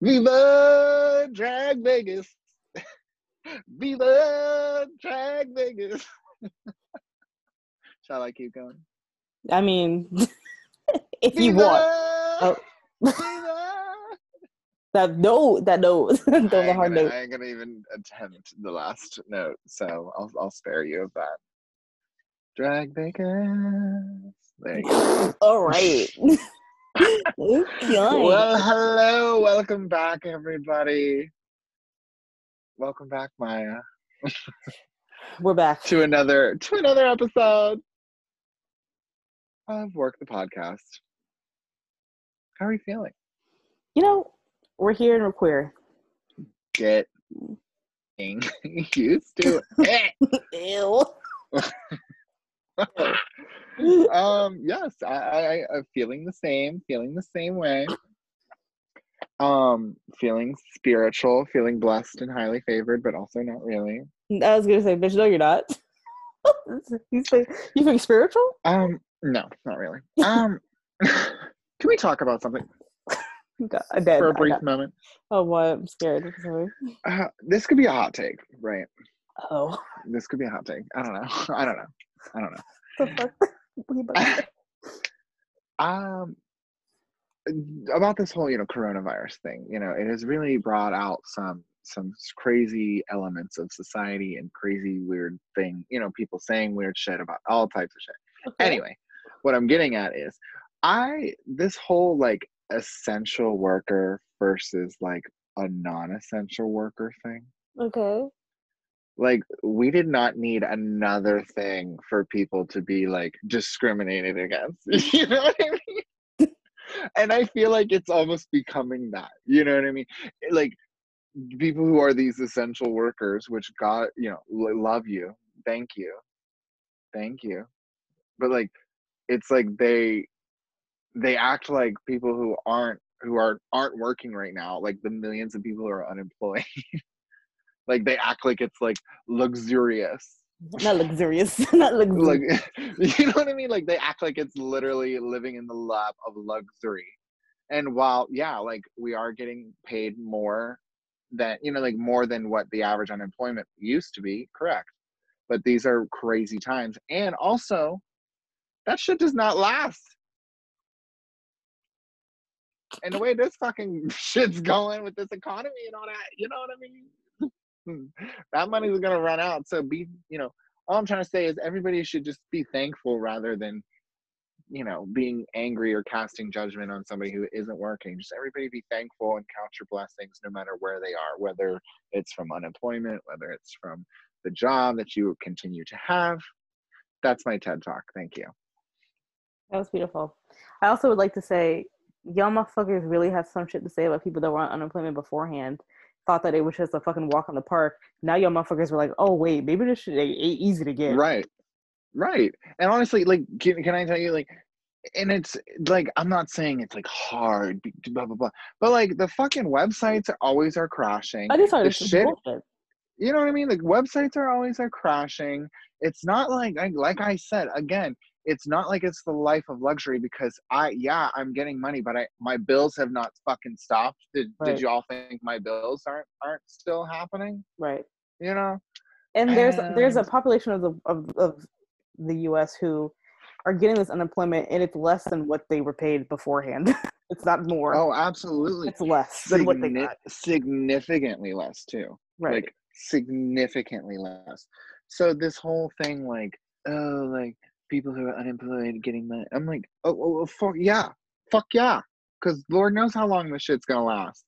Viva Drag Vegas. Viva Drag Vegas. Shall I keep going? I mean, if you want. Oh. that no, that no, those are hard gonna, notes. I ain't gonna even attempt the last note, so I'll I'll spare you of that. Drag Vegas. There you go. All right. Okay. Well, hello, welcome back, everybody. Welcome back, Maya, We're back. to another to another episode of Work the Podcast. How are you feeling? You know, we're here and we're queer. Get used to it. Ew. um yes I, I i'm feeling the same feeling the same way um feeling spiritual feeling blessed and highly favored but also not really I was gonna say, bitch, no, you're not. you say you think spiritual? um no not really um can we talk about something God, I did. for a brief got- moment Oh, what? I'm scared. Sorry. uh, this could be a hot take right Oh, this could be a hot take i don't know i don't know i don't know the fuck? About um about this whole you know coronavirus thing you know it has really brought out some some crazy elements of society and crazy weird thing you know people saying weird shit about all types of shit Okay. anyway what i'm getting at is i this whole like essential worker versus like a non-essential worker thing Okay. Like we did not need another thing for people to be like discriminated against you know what i mean? And i feel like it's almost becoming that you know what i mean? Like people who are these essential workers which god you know lo- love you thank you thank you. But like it's like they they act like people who aren't who are aren't working right now like the millions of people who are unemployed like they act like it's like luxurious. Not luxurious. Not luxurious. like you know what i mean? Like they act like it's literally living in the lap of luxury. And while yeah like we are getting paid more than you know like more than what the average unemployment used to be correct. But these are crazy times. And also that shit does not last. And the way this fucking shit's going with this economy and all that you know what i mean that money's gonna run out so be you know all i'm trying to say is everybody should just be thankful rather than you know being angry or casting judgment on somebody who isn't working just everybody be thankful and count your blessings no matter where they are whether it's from unemployment whether it's from the job that you continue to have that's my ted talk thank you That was beautiful. I also would like to say, y'all motherfuckers really have some shit to say about people that were on unemployment beforehand. Thought that it was just a fucking walk in the park. Now y'all motherfuckers were like, oh wait, maybe this shit ain't, easy to get. Right. Right. And honestly, like, can, can I tell you, like, and it's like, I'm not saying it's like hard, blah, blah, blah, but like the fucking websites are always are crashing. I just thought The shit- bullshit. You know what I mean? Like, websites are always are crashing. It's not like, like, like I said, again, it's not like it's the life of luxury because I, yeah, I'm getting money, but I, my bills have not fucking stopped. Did, Right. did you all think my bills aren't, aren't still happening? Right. You know? And there's there's a population of the of, of the US who are getting this unemployment and it's less than what they were paid beforehand. it's not more. Oh, absolutely. it's less than what they got. significantly less too Right. like significantly less so this whole thing like oh like people who are unemployed getting money. I'm like oh, oh, oh fuck yeah. Fuck yeah. Because lord knows how long this shit's gonna last.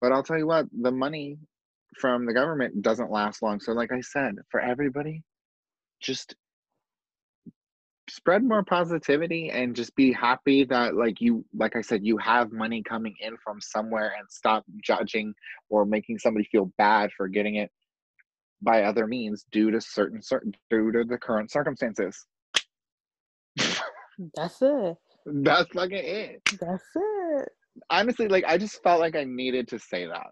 But i'll tell you what the money from the government doesn't last long. So like i said for everybody just spread more positivity and just be happy that like you like i said you have money coming in from somewhere and stop judging or making somebody feel bad for getting it by other means due to certain certain due to the current circumstances That's it. that's fucking it That's it. honestly like i just felt like i needed to say that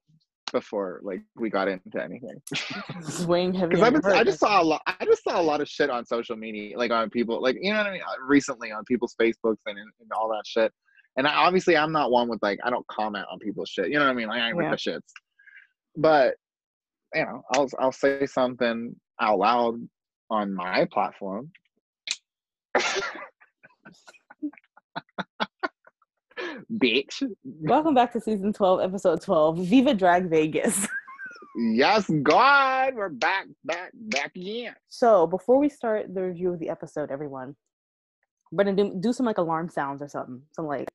before like we got into anything Swing heavy. because I, just, I just saw a lot i just saw a lot of shit on social media like on people like you know what i mean uh, recently on people's facebooks and, and all that shit And I, obviously, I'm not one with like I don't comment on people's shit. You know what I mean? Like I ain't Yeah. with the shits. But you know, I'll I'll say something out loud on my platform. Bitch. Welcome back to season 12, episode 12, Viva Drag Vegas. Yes, God, we're back, back, back again. So before we start the review of the episode, everyone, we're gonna do, do some like alarm sounds or something. Some like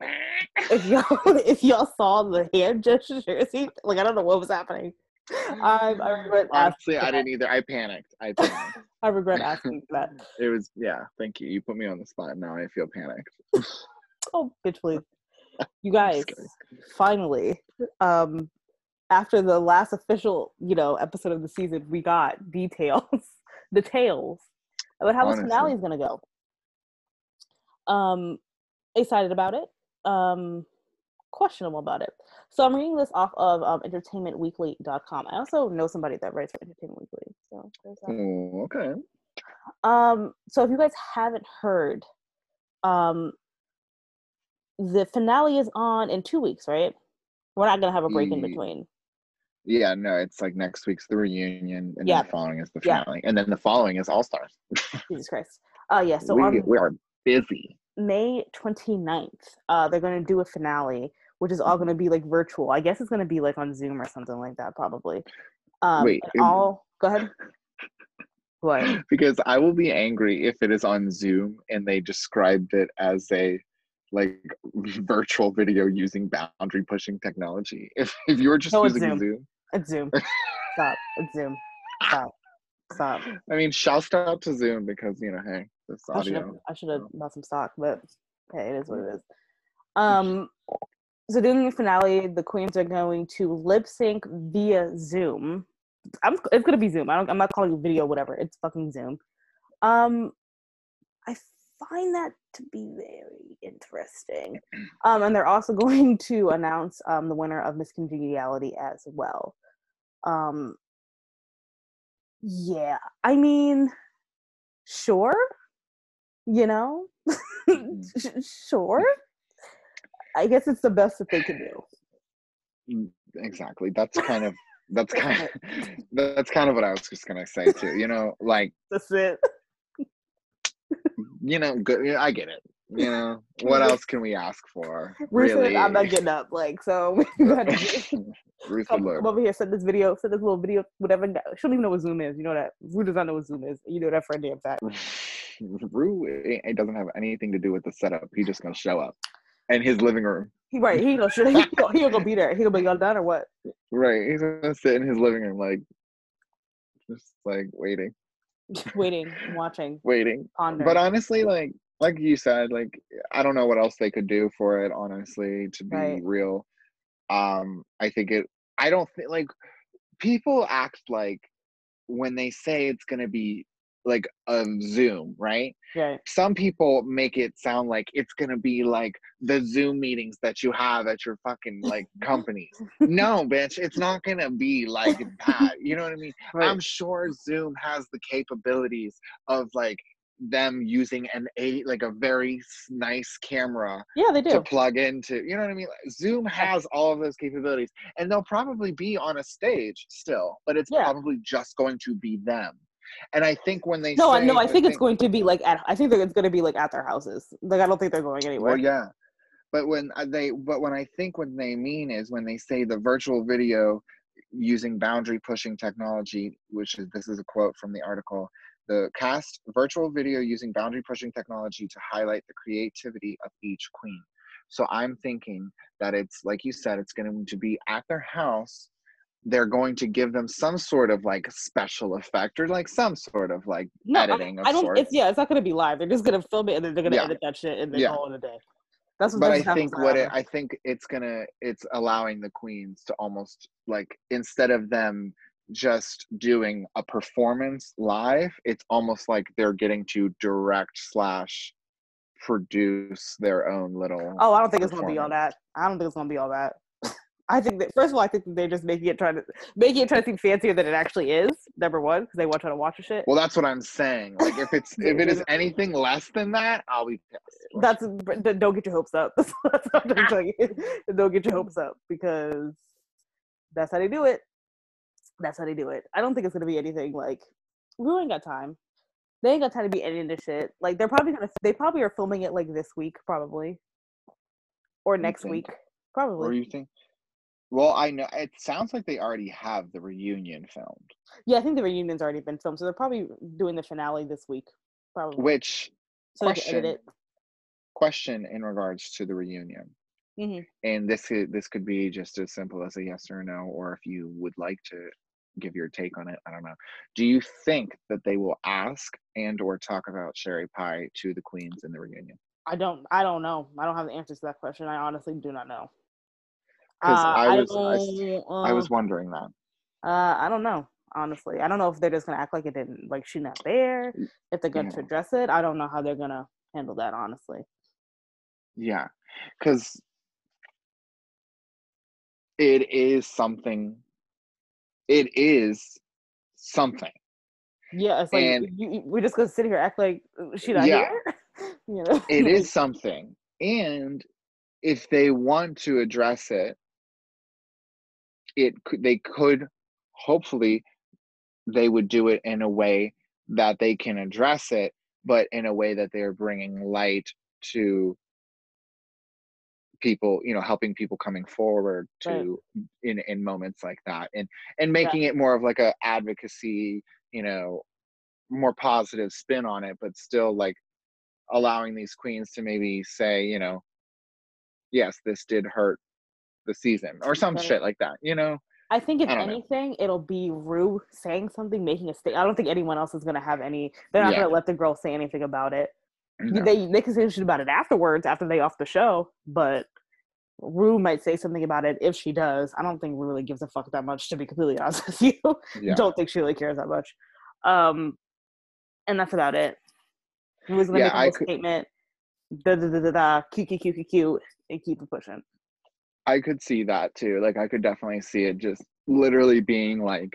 if y'all if y'all saw the hand gestures, like I don't know what was happening. I, I regret Honestly, asking. I didn't either. I panicked. I panicked. I regret asking for that. it was yeah. Thank you. You put me on the spot. Now I feel panicked. Oh, bitch, please. You guys, finally, um, after the last official, you know, episode of the season, we got details, details about how this Honestly. finale is gonna go. Um, excited about it. Um, questionable about it. So I'm reading this off of um, entertainmentweekly.com. I also know somebody that writes for Entertainment Weekly. So there's that. Oh, okay. Um, so if you guys haven't heard, um, the finale is on in two weeks, right? We're not gonna have a break in between. Yeah, no, it's like next week's the reunion, and Yeah. then the following is the Yeah. finale, and then the following is All Stars. Jesus Christ. Uh yeah, so we, on we are busy. May 29th, uh they're gonna do a finale, which is all Mm-hmm. gonna be like virtual. I guess it's gonna be like on Zoom or something like that, probably. Um Wait, it- all go ahead. What? because I will be angry if it is on Zoom and they described it as a like virtual video using boundary pushing technology. If if you were just No, using Zoom. Zoom, It's Zoom. Stop. It's Zoom. Stop. Stop. I mean, shouts out to Zoom because you know, hey, this I should have audio. I should have bought some stock, but hey, it is what it is. Um so during the finale, the queens are going to lip sync via Zoom. I'm it's gonna be Zoom. I don't I'm not calling it video, whatever. It's fucking Zoom. Um I find that to be very interesting. Um and they're also going to announce um the winner of Miss Congeniality as well. Um yeah, I mean sure you know sure i guess it's the best that they can do Mm, Exactly. That's kind of that's kind of that's kind of what I was just gonna say too. You know, like that's it you know, good. I get it. You know, what else can we ask for? Ruth said, really, i'm not getting up like so Ruth come, come over here send this video send this little video whatever she don't even know what zoom is you know that Rue does not know what zoom is you know that for a damn fact Rue, it, doesn't have anything to do with the setup. He's just gonna show up in his living room. right he gonna he gonna, he gonna be there he gonna be y'all done or what Right. He's gonna sit in his living room, like just like waiting, waiting watching waiting. pondering But honestly, like like you said, like I don't know what else they could do for it. Honestly, to be Right. real, um, I think it. I don't think like people act like when they say it's gonna be like a Zoom, right? right some people make it sound like it's gonna be like the Zoom meetings that you have at your fucking like companies. no, bitch, it's not gonna be like that. You know what I mean? right I'm sure Zoom has the capabilities of like them using an a like a very nice camera yeah they do to plug into. You know what I mean? Like, Zoom has all of those capabilities, and they'll probably be on a stage still, but it's Yeah. probably just going to be them. And I think when they no no i think it's thing- going to be like at i think it's going to be like at their houses like i don't think they're going anywhere Well, yeah, but when uh, they, but when I think what they mean is when they say the virtual video using boundary pushing technology, which is this is a quote from the article. The cast virtual video using boundary pushing technology to highlight the creativity of each queen. So I'm thinking that it's like you said, it's going to be at their house. They're going to give them some sort of like special effect or like some sort of like No, I- editing of I, don't. sorts. It's yeah, it's not gonna be live. They're just gonna film it and then they're gonna Yeah. edit that shit and then Yeah. call it a day. That's what. but I think what it. I think it's gonna it's allowing the queens to almost like instead of them just doing a performance live, it's almost like they're getting to direct slash produce their own little. Oh, I don't think it's gonna be all that. I don't think it's gonna be all that. I think that first of all, I think they're just making it trying to making it try to seem fancier than it actually is. Number one, because they want trying to watch the shit. Well, that's what I'm saying. Like if it's if it is anything less than that, I'll be pissed. That's don't get your hopes up. That's what I'm telling you. Don't get your hopes up because that's how they do it. That's how they do it. I don't think it's gonna be anything like we ain't got time. They ain't got time to be editing this shit. Like they're probably gonna they probably are filming it like this week, probably. Or next week. Probably. Or you think? Well, I know it sounds like they already have the reunion filmed, Yeah, I think the reunion's already been filmed, so they're probably doing the finale this week. Probably. which so edit question in regards to the reunion. it. hmm And this could this could be just as simple as a yes or no, or if you would like to give your take on it, I don't know. Do you think that they will ask and or talk about Sherry Pie to the queens in the reunion? I don't. I don't know. I don't have the answers to that question. I honestly do not know. Because Uh, I was I, s- I was uh, wondering that. Uh, I don't know. Honestly, I don't know if they're just gonna act like it didn't, like she's not there. If they're going to Yeah. address it, I don't know how they're gonna handle that. Honestly, Yeah, because it is something. It is something. yeah, it's like And- you, we're just gonna sit here act like uh, she not Yeah. here. you know, It is something, and if they want to address it, it could. They could, hopefully, they would do it in a way that they can address it, but in a way that they're bringing light to people you know helping people coming forward Right. to in in moments like that and and making it more of like a advocacy you know more positive spin on it but still like allowing these queens to maybe say you know yes this did hurt the season or some Right. shit like that you know I think if I don't know. anything, it'll be Rue saying something, making a statement. I don't think anyone else is gonna have any. They're not Yeah. gonna let the girl say anything about it. No. They they can say shit about it afterwards after they off the show, but Rue might say something about it if she does. I don't think Rue really gives a fuck that much, to be completely honest with you. yeah Don't think she really cares that much. Um, and that's about it. Rue's gonna Yeah, make a I could- statement, da da da da da, cute cute cute cute cute, and keep it pushing. I could see that too. Like I could definitely see it just literally being like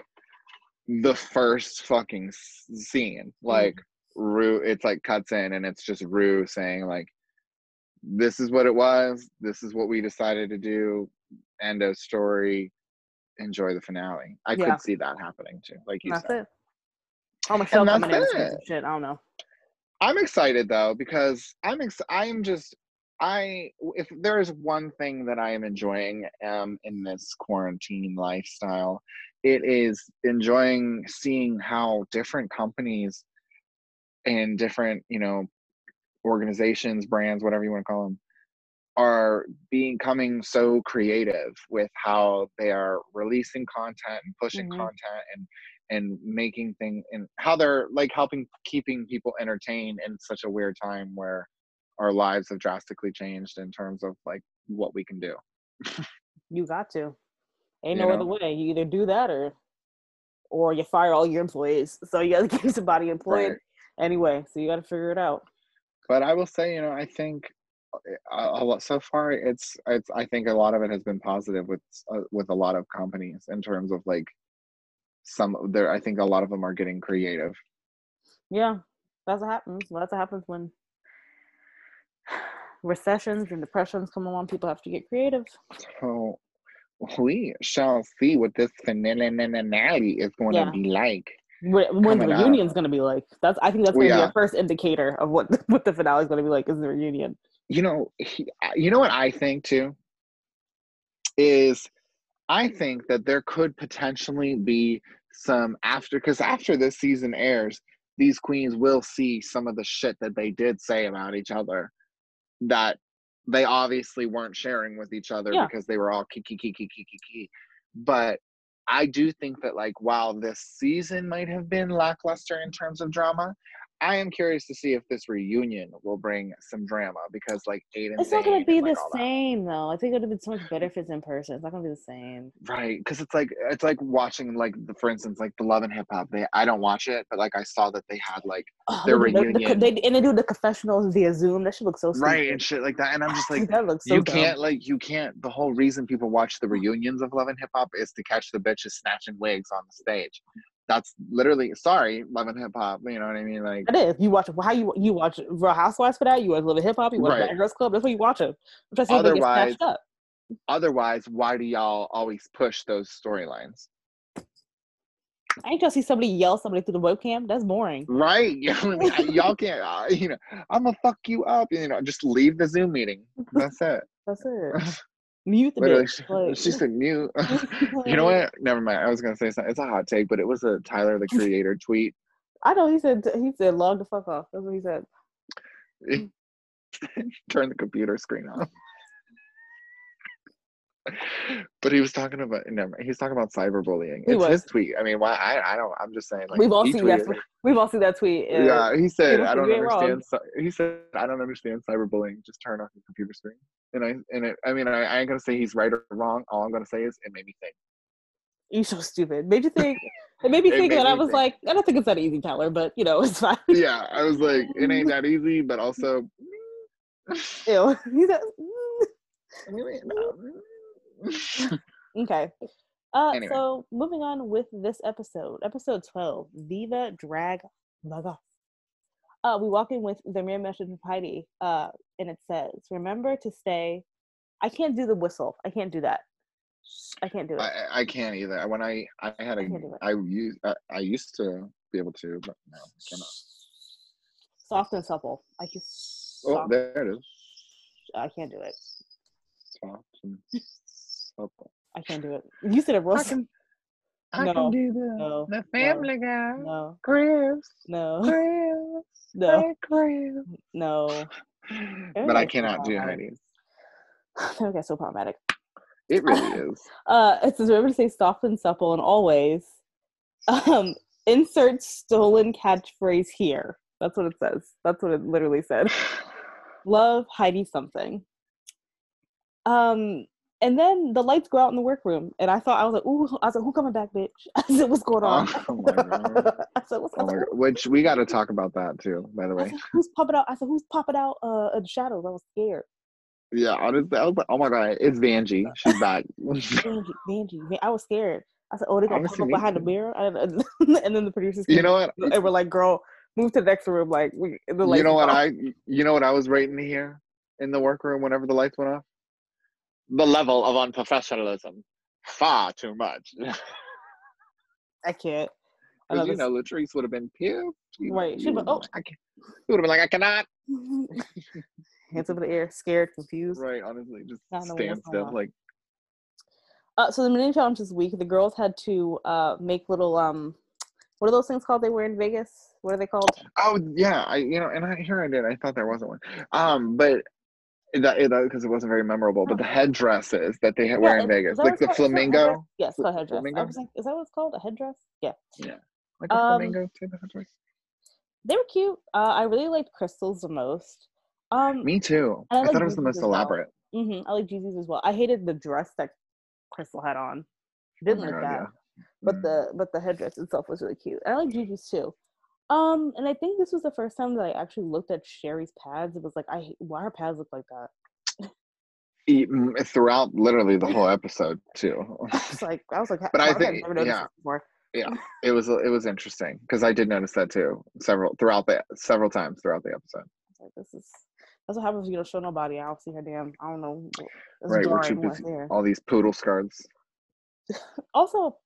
the first fucking scene. Like Rue, it's like cuts in and it's just Rue saying like, "This is what it was. This is what we decided to do. End of story. Enjoy the finale." I Yeah. could see that happening too. Like you That's said. it. Oh, Michelle that's and saying it. shit. I don't know. I'm excited though because I'm ex- I'm just I if there is one thing that I am enjoying um in this quarantine lifestyle, it is enjoying seeing how different companies and different you know organizations, brands, whatever you want to call them, are becoming so creative with how they are releasing content and pushing Mhm. content and and making things and how they're like helping keeping people entertained in such a weird time where our lives have drastically changed in terms of like what we can do. You got to. Ain't You no other way. You either do that or or you fire all your employees. So you gotta keep somebody employed Right. Anyway. So you gotta figure it out. But I will say, you know, I think a, a lot so far it's it's I think a lot of it has been positive with uh, with a lot of companies in terms of like some there I think a lot of them are getting creative. Yeah. That's what happens. Well, that's what happens when recessions and depressions come along. People have to get creative. So we shall see what this finale is going Yeah. to be like. Wh- When the up. reunion's gonna be like. That's I think that's gonna be yeah. our first indicator of what what the finale is gonna be like is the reunion. You know, he, you know what I think too is I think that there could potentially be some after because after this season airs, these queens will see some of the shit that they did say about each other that they obviously weren't sharing with each other Yeah. because they were all kiki kiki kiki kiki. But I do think that like while this season might have been lackluster in terms of drama, I am curious to see if this reunion will bring some drama because like Aiden. It's not gonna be and, like, the all that. same though. I think it would have been so much better if it's in person. It's not gonna be the same. Right, because it's like it's like watching like the, for instance like the Love and Hip Hop. They I don't watch it, but like I saw that they had like Oh, Their do the- the- reunion. they, and they do the confessionals via Zoom. That should look so stupid. right and shit like that, and I'm just like that looks so you dumb. can't like you can't. The whole reason people watch the reunions of Love and Hip Hop is to catch the bitches snatching wigs on the stage. That's literally sorry, Love and Hip Hop. You know what I mean? Like It is. You watch how you you watch Real Housewives for that. You watch Living Hip Hop. You watch Right. Bad Girls Club. That's what you watch them. I'm trying to see if they get Otherwise- up. otherwise, why do y'all always push those storylines? I ain't to see somebody yell somebody through the webcam. That's boring. Right? y'all can't. Uh, you know, I'm gonna fuck you up. You know, just leave the Zoom meeting. That's it. That's it. Mute the Literally, uh, bitch. she, Like, she said mute. you know what? Never mind. I was gonna say something. It's a hot take, but it was a Tyler the Creator tweet. I know he said he said log the fuck off. That's what he said. Turn the computer screen off. but he was talking about never mind. He's talking about cyberbullying. He It's was. his tweet. I mean, why? I I don't. I'm just saying. Like We've all seen that. tweeted-. We've all seen that tweet. Yeah, he said, "I don't wrong. understand." He said, "I don't understand cyberbullying. Just turn off your computer screen." And I and it, I mean, I, I ain't gonna say he's right or wrong. All I'm gonna say is it made me think. You're so stupid. Made you think. It made me think made that I was think. like, I don't think it's that easy, Tyler. But you know, it's fine. Yeah, I was like, it ain't that easy, but also. Ew. He said, Okay. Uh, Anyway. So moving on with this episode, episode 12, Viva Drag Vaga. Uh, we walk in with the mirror message from Heidi, uh, and it says, "Remember to stay." I can't do the whistle. I can't do that. I can't do it. I, I- I can't either. When I I had a it. I use I, I used to be able to, but no, I cannot. Soft and supple. I can. Oh, Soft. there it is. I can't do it. Soft and. I can't do it. You said it real. I s- can, I No, can do the no, the Family Guy. No, Chris, no, Chris, no, hey, Chris. no. But I cannot do problematic. Heidi's. That got so problematic. It really is. Uh, it says remember to say soft and supple and always. Um, insert stolen catchphrase here. That's what it says. That's what it literally said. Love Heidi something. Um, and then the lights go out in the workroom, and I thought I was like, "Ooh!" I was like, "Who coming back, bitch?" I said, "What's going on?" Oh my God. I said, "What's?" I Oh said, God. Which we got to talk about that too, by the way. said, "Who's popping out?" I said, "Who's popping out uh, in the shadows?" I was scared. Yeah, honestly, I was like, oh my god, it's Vanjie. She's back. Vanjie, Vanjie, I was scared. I said, "Oh, they're gonna Honestly, pop up behind the mirror," I- and then the producers you know what? and we're like, "Girl, move to the next room." Like, we, the You know what off. I? You know what I was waiting to hear in the workroom whenever the lights went off. The level of unprofessionalism, far too much. I can't. Because you know, Latrice would have been pissed. She- Right, she she'd been oh. I can't. She would have been like, I cannot. hands up in the air, scared, confused. Right, honestly, just stand still. Like, Uh, so the mini challenge this week, the girls had to uh make little um, what are those things called? They were in Vegas. What are they called? oh yeah, I you know, and I here I did. I thought there wasn't one. Um, but that because it wasn't very memorable. But the headdresses that they had wear in Vegas, like the called? Is that a headdress? flamingo, Yes, called headdress. I flamingo? was like, is that what it's called? A headdress? Yeah, Yeah, like a Um, flamingo type of headdress. they were cute. Uh, I really liked crystals the most. Um, Me too. I I, thought it was the most well. elaborate. hmm I like Jeezy's as well. I hated the dress that Crystal had on. Oh Didn't my like God, that. yeah. but Mm. the but the headdress itself was really cute. And I like Gigi's too. Um, and I think this was the first time that I actually looked at Sherry's pads. It was like, I why her pads look like that. Mm, throughout literally the whole episode too. I was like, I was like, But I think- never noticed yeah. this before. it was it was interesting because I did notice that too several throughout the several times throughout the episode. I was like, this is that's what happens you don't show nobody. I don't see her damn. I don't know. It's Right, we're too busy. All these poodle scarves. Also,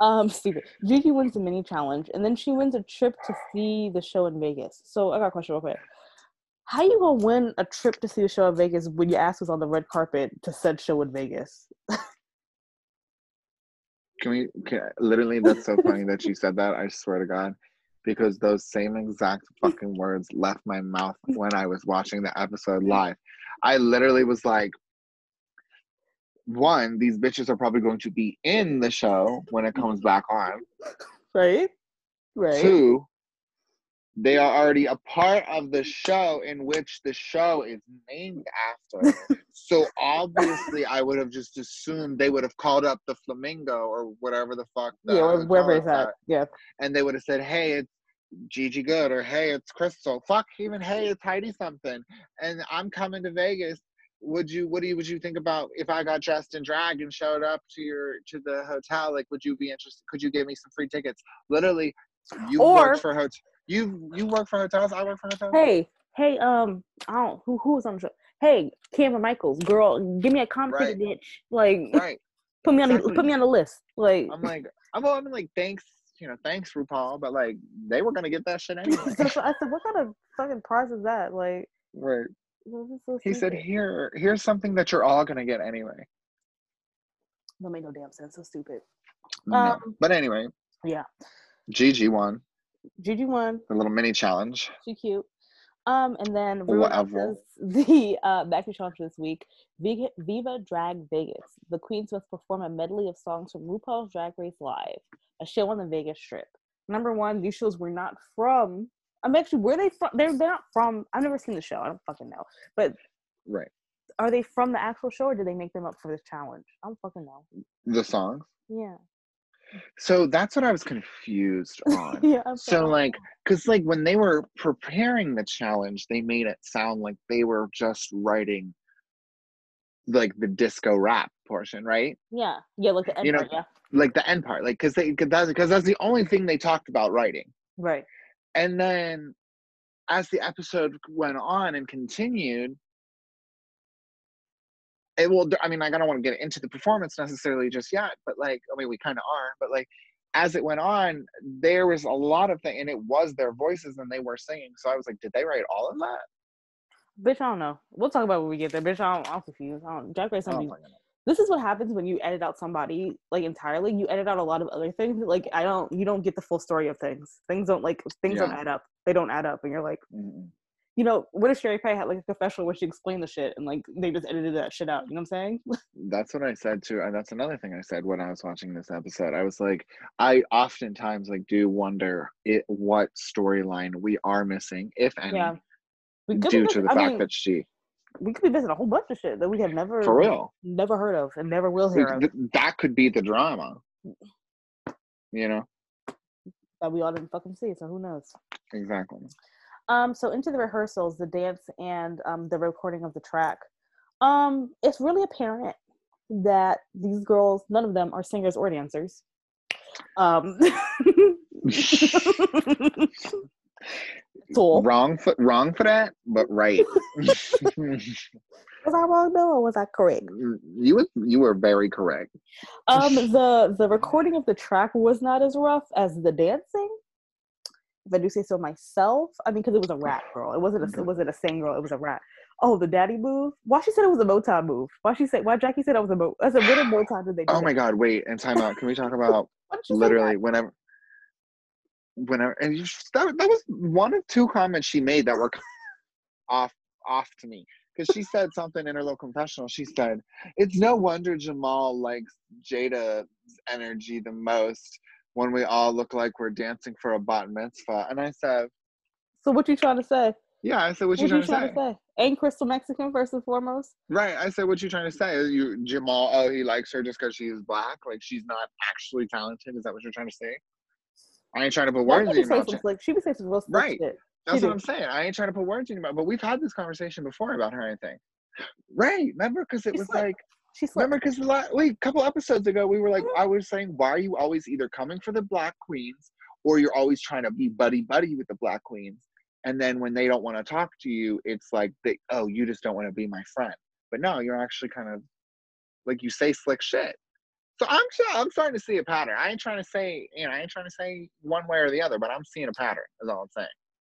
um, stupid. Gigi wins the mini challenge, and then she wins a trip to see the show in Vegas. So I got a question real quick. How you gonna win a trip to see the show in Vegas when your ass was on the red carpet to said show in Vegas? Can we? Can, literally, that's so funny that you said that. I swear to God, because those same exact fucking words left my mouth when I was watching the episode live. I literally was like, one, these bitches are probably going to be in the show when it comes back on. Right? Right. Two, They are already a part of the show in which the show is named after. so obviously, I would have just assumed they would have called up the Flamingo or whatever the fuck. The yeah, wherever hotel it's at. Yeah. and they would have said, "Hey, it's Gigi Goode," or "Hey, it's Crystal." Fuck, even "Hey, it's Heidi something," and I'm coming to Vegas. Would you? What do you? Would you think about if I got dressed in drag and showed up to your to the hotel? Like, would you be interested? Could you give me some free tickets? Literally, you Or- work for hotel. You you work for hotels. I work for hotels. Hey, hey, um, I don't who who was on the show. Hey, Kameron Michaels, girl, give me a comp Right. bitch. Like, Right. put me on the exactly. put me on the list. Like, I'm like, I'm, I'm like, thanks, you know, thanks, RuPaul, but like, they were gonna get that shit anyway. I said, what kind of fucking prize is that? Like, right. So He said, here, here's something that you're all gonna get anyway. Don't make no damn sense. So stupid. No. Um, But anyway, Yeah, Gigi won Gigi won. the little mini challenge. She cute. Um, and then Whatever. the uh, back to challenge this week. Viva, Viva Drag Vegas. The queens must perform a medley of songs from RuPaul's Drag Race Live, a show on the Vegas Strip. Number one, these shows were not from. I'm actually where they from? They're they're not from. I've never seen the show. I don't fucking know. But Right. are they from the actual show or did they make them up for this challenge? I don't fucking know. The songs. Yeah. So that's what I was confused on. yeah. I'm so sorry. like, cause like when they were preparing the challenge, they made it sound like they were just writing like the disco rap portion, right? yeah, yeah, like the end you know, part, yeah, Like the end part, like cause they cause that's because that's the only thing they talked about writing. right. And then as the episode went on and continued, it will, I mean, I don't want to get into the performance necessarily just yet, but like, I mean, we kind of are, but like, as it went on, there was a lot of things, and it was their voices and they were singing. So I was like, did they write all of that? Bitch, I don't know. We'll talk about when we get there. Bitch, I don't, I'm confused. I don't, Drag Race Oh be my goodness. This is what happens when you edit out somebody like entirely you edit out a lot of other things like i don't you don't get the full story of things. Things don't like things don't add up. They don't add up and you're like Mm-mm. you know what if sherry pie had like a confessional where she explained the shit and like they just edited that shit out you know what i'm saying? That's what I said too, and that's another thing I said when I was watching this episode. I was like, I oftentimes like do wonder it what storyline we are missing, if any, yeah we could be due to the I fact mean, that she, we could be missing a whole bunch of shit that we have never for real, never heard of and never will hear of th- that could be the drama. You know that we all didn't fucking see so who knows exactly. Um, so into the rehearsals, the dance and um, the recording of the track, um, it's really apparent that these girls, none of them are singers or dancers. Um, so wrong for wrong for that, but right. was I wrong though, or was I correct? you were you were very correct. Um, the the recording of the track was not as rough as the dancing. If I do say so myself, I mean, because it was a rap girl. It wasn't a it wasn't a sing girl. It was a rap. Oh, the daddy move. Why she said it was a Motown move? Why she said? Why Jackie said that was a Mo? I said, what Motown did they do? Oh that? my god, wait, and time out. Can we talk about Why did she say literally whenever whenever and you, that, that was one of two comments she made that were off off to me. Because she said something in her little confessional. She said it's no wonder jamal likes jaida's energy the most when we all look like we're dancing for a bat mitzvah. And i said So what you trying to say? yeah i said what, What you you trying, to, say? Ain't Crystal Mexican first and foremost? right i said what you trying to say? You jamal oh he likes her just because she's black? Like she's not actually talented? Is that what you're trying to say i ain't trying to put words in your mouth slick. She be saying some real slick Right. shit. That's She what do. I'm saying. I ain't trying to put words in your mouth, but we've had this conversation before about her. I think. Right? Remember? Because it She's was slick. like, She's slick. remember? Because la- wait, a couple episodes ago, we were like, mm-hmm. I was saying, why are you always either coming for the black queens or you're always trying to be buddy buddy with the black queens? And then when they don't want to talk to you, it's like, they, oh, you just don't want to be my friend. But no, you're actually kind of like you say slick shit. So I'm sure I'm starting to see a pattern. I ain't trying to say, you know, I ain't trying to say one way or the other, but I'm seeing a pattern. Is all I'm saying.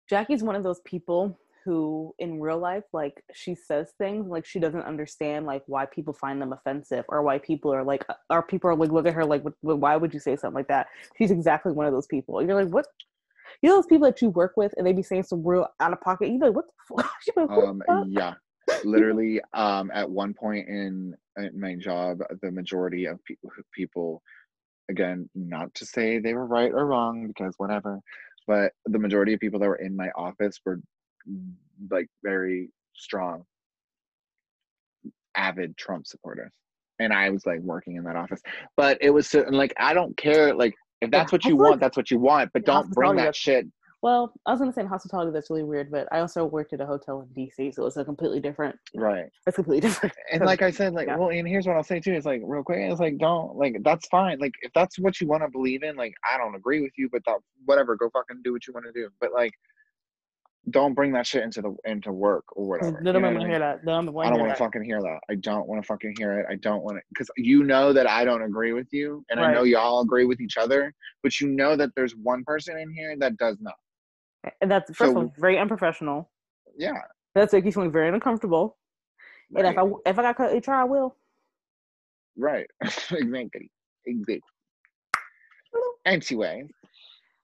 Jackie's one of those people who in real life like she says things like she doesn't understand like why people find them offensive or why people are like or people are like look at her like "What- what- why would you say something like that she's exactly one of those people you're like what you know those people that you work with and they be saying some real out of pocket you like what the fuck like, what the um fuck? yeah literally um at one point in, in my job the majority of people people again not to say they were right or wrong because whatever but the majority of people that were in my office were like very strong, avid Trump supporters. And I was like working in that office, but it was so, like I don't care. Like if that's what you want, that's what you want. But don't bring that shit. Well, I was gonna say in hospitality that's really weird, but I also worked at a hotel in DC, so it's a completely different. Right. It's completely different. And like I said, like Yeah. well, and here's what I'll say too. Is like real quick. It's like don't like that's fine. Like if that's what you want to believe in, like I don't agree with you, but that whatever, go fucking do what you want to do. But like, don't bring that shit into the into work or whatever. None you of know them what I want to hear that. Them I don't want to fucking hear that. I don't want to fucking hear it. I don't want to, because you know that I don't agree with you, and I know y'all agree with each other, but you know that there's one person in here that does not. And that's first of all very unprofessional. Yeah. That's like you feeling very uncomfortable. And if Right. I if I got cut HR, I will. right. exactly. Exactly. Anyway,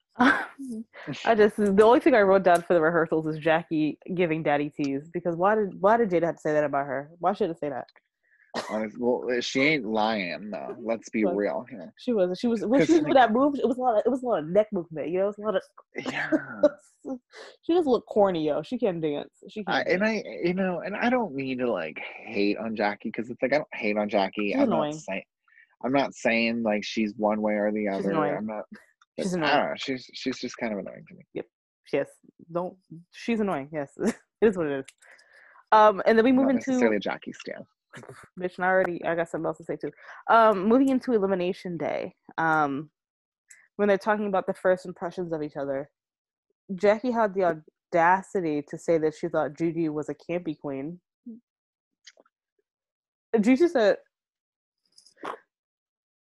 I just the only thing I wrote down for the rehearsals is Jackie giving daddy tease because why did why did Jaida have to say that about her? Why should it say that? Honest, well, she ain't lying though. Let's be real here. She was she was when she was doing that move. It was a lot of it was a lot of neck movement. You know, it was a lot of. Yeah. she doesn't look corny, yo. She can't dance. She can. I, and I, you know, and I don't mean to like hate on Jackie because it's like I don't hate on Jackie. She's I'm annoying. not saying, I'm not saying like she's one way or the She's other. annoying. I'm not. She's but I annoying. don't know. She's she's just kind of annoying to me. Yep. Yes, don't. She's annoying. Yes, it is what it is. Um, and then we move not into necessarily a Jackie stan. Bitch. And I already I got something else to say too. Um, moving into elimination day. Um, when they're talking about the first impressions of each other, Jackie had the audacity to say that she thought Juju was a campy queen. Juju said,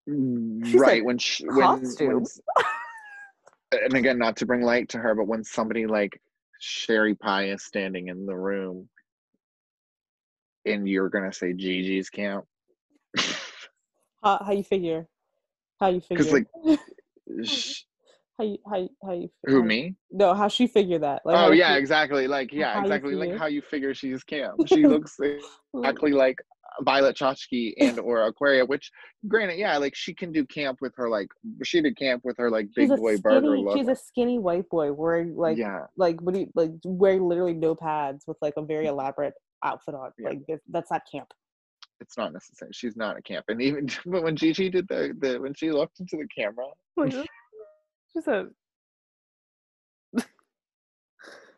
She right said when she when, when and again not to bring light to her but when somebody like sherry pie is standing in the room and you're gonna say gigi's camp "How how you figure? How you figure? 'Cause, like, sh- how you how you, how you who me No, how she figured that? Like, oh yeah fi- exactly like yeah exactly like how you figure she's camp she looks exactly like Violet Chachki and or Aquaria, which granted, yeah, like she can do camp with her like she did camp with her like big boy burger skinny. look. She's a skinny white boy wearing like yeah, like what do you like wearing literally no pads with like a very elaborate outfit on. Yeah. Like that's- not camp. it's not necessary. She's not a camp. And even but when Gigi did the, the when she looked into the camera, Like, she said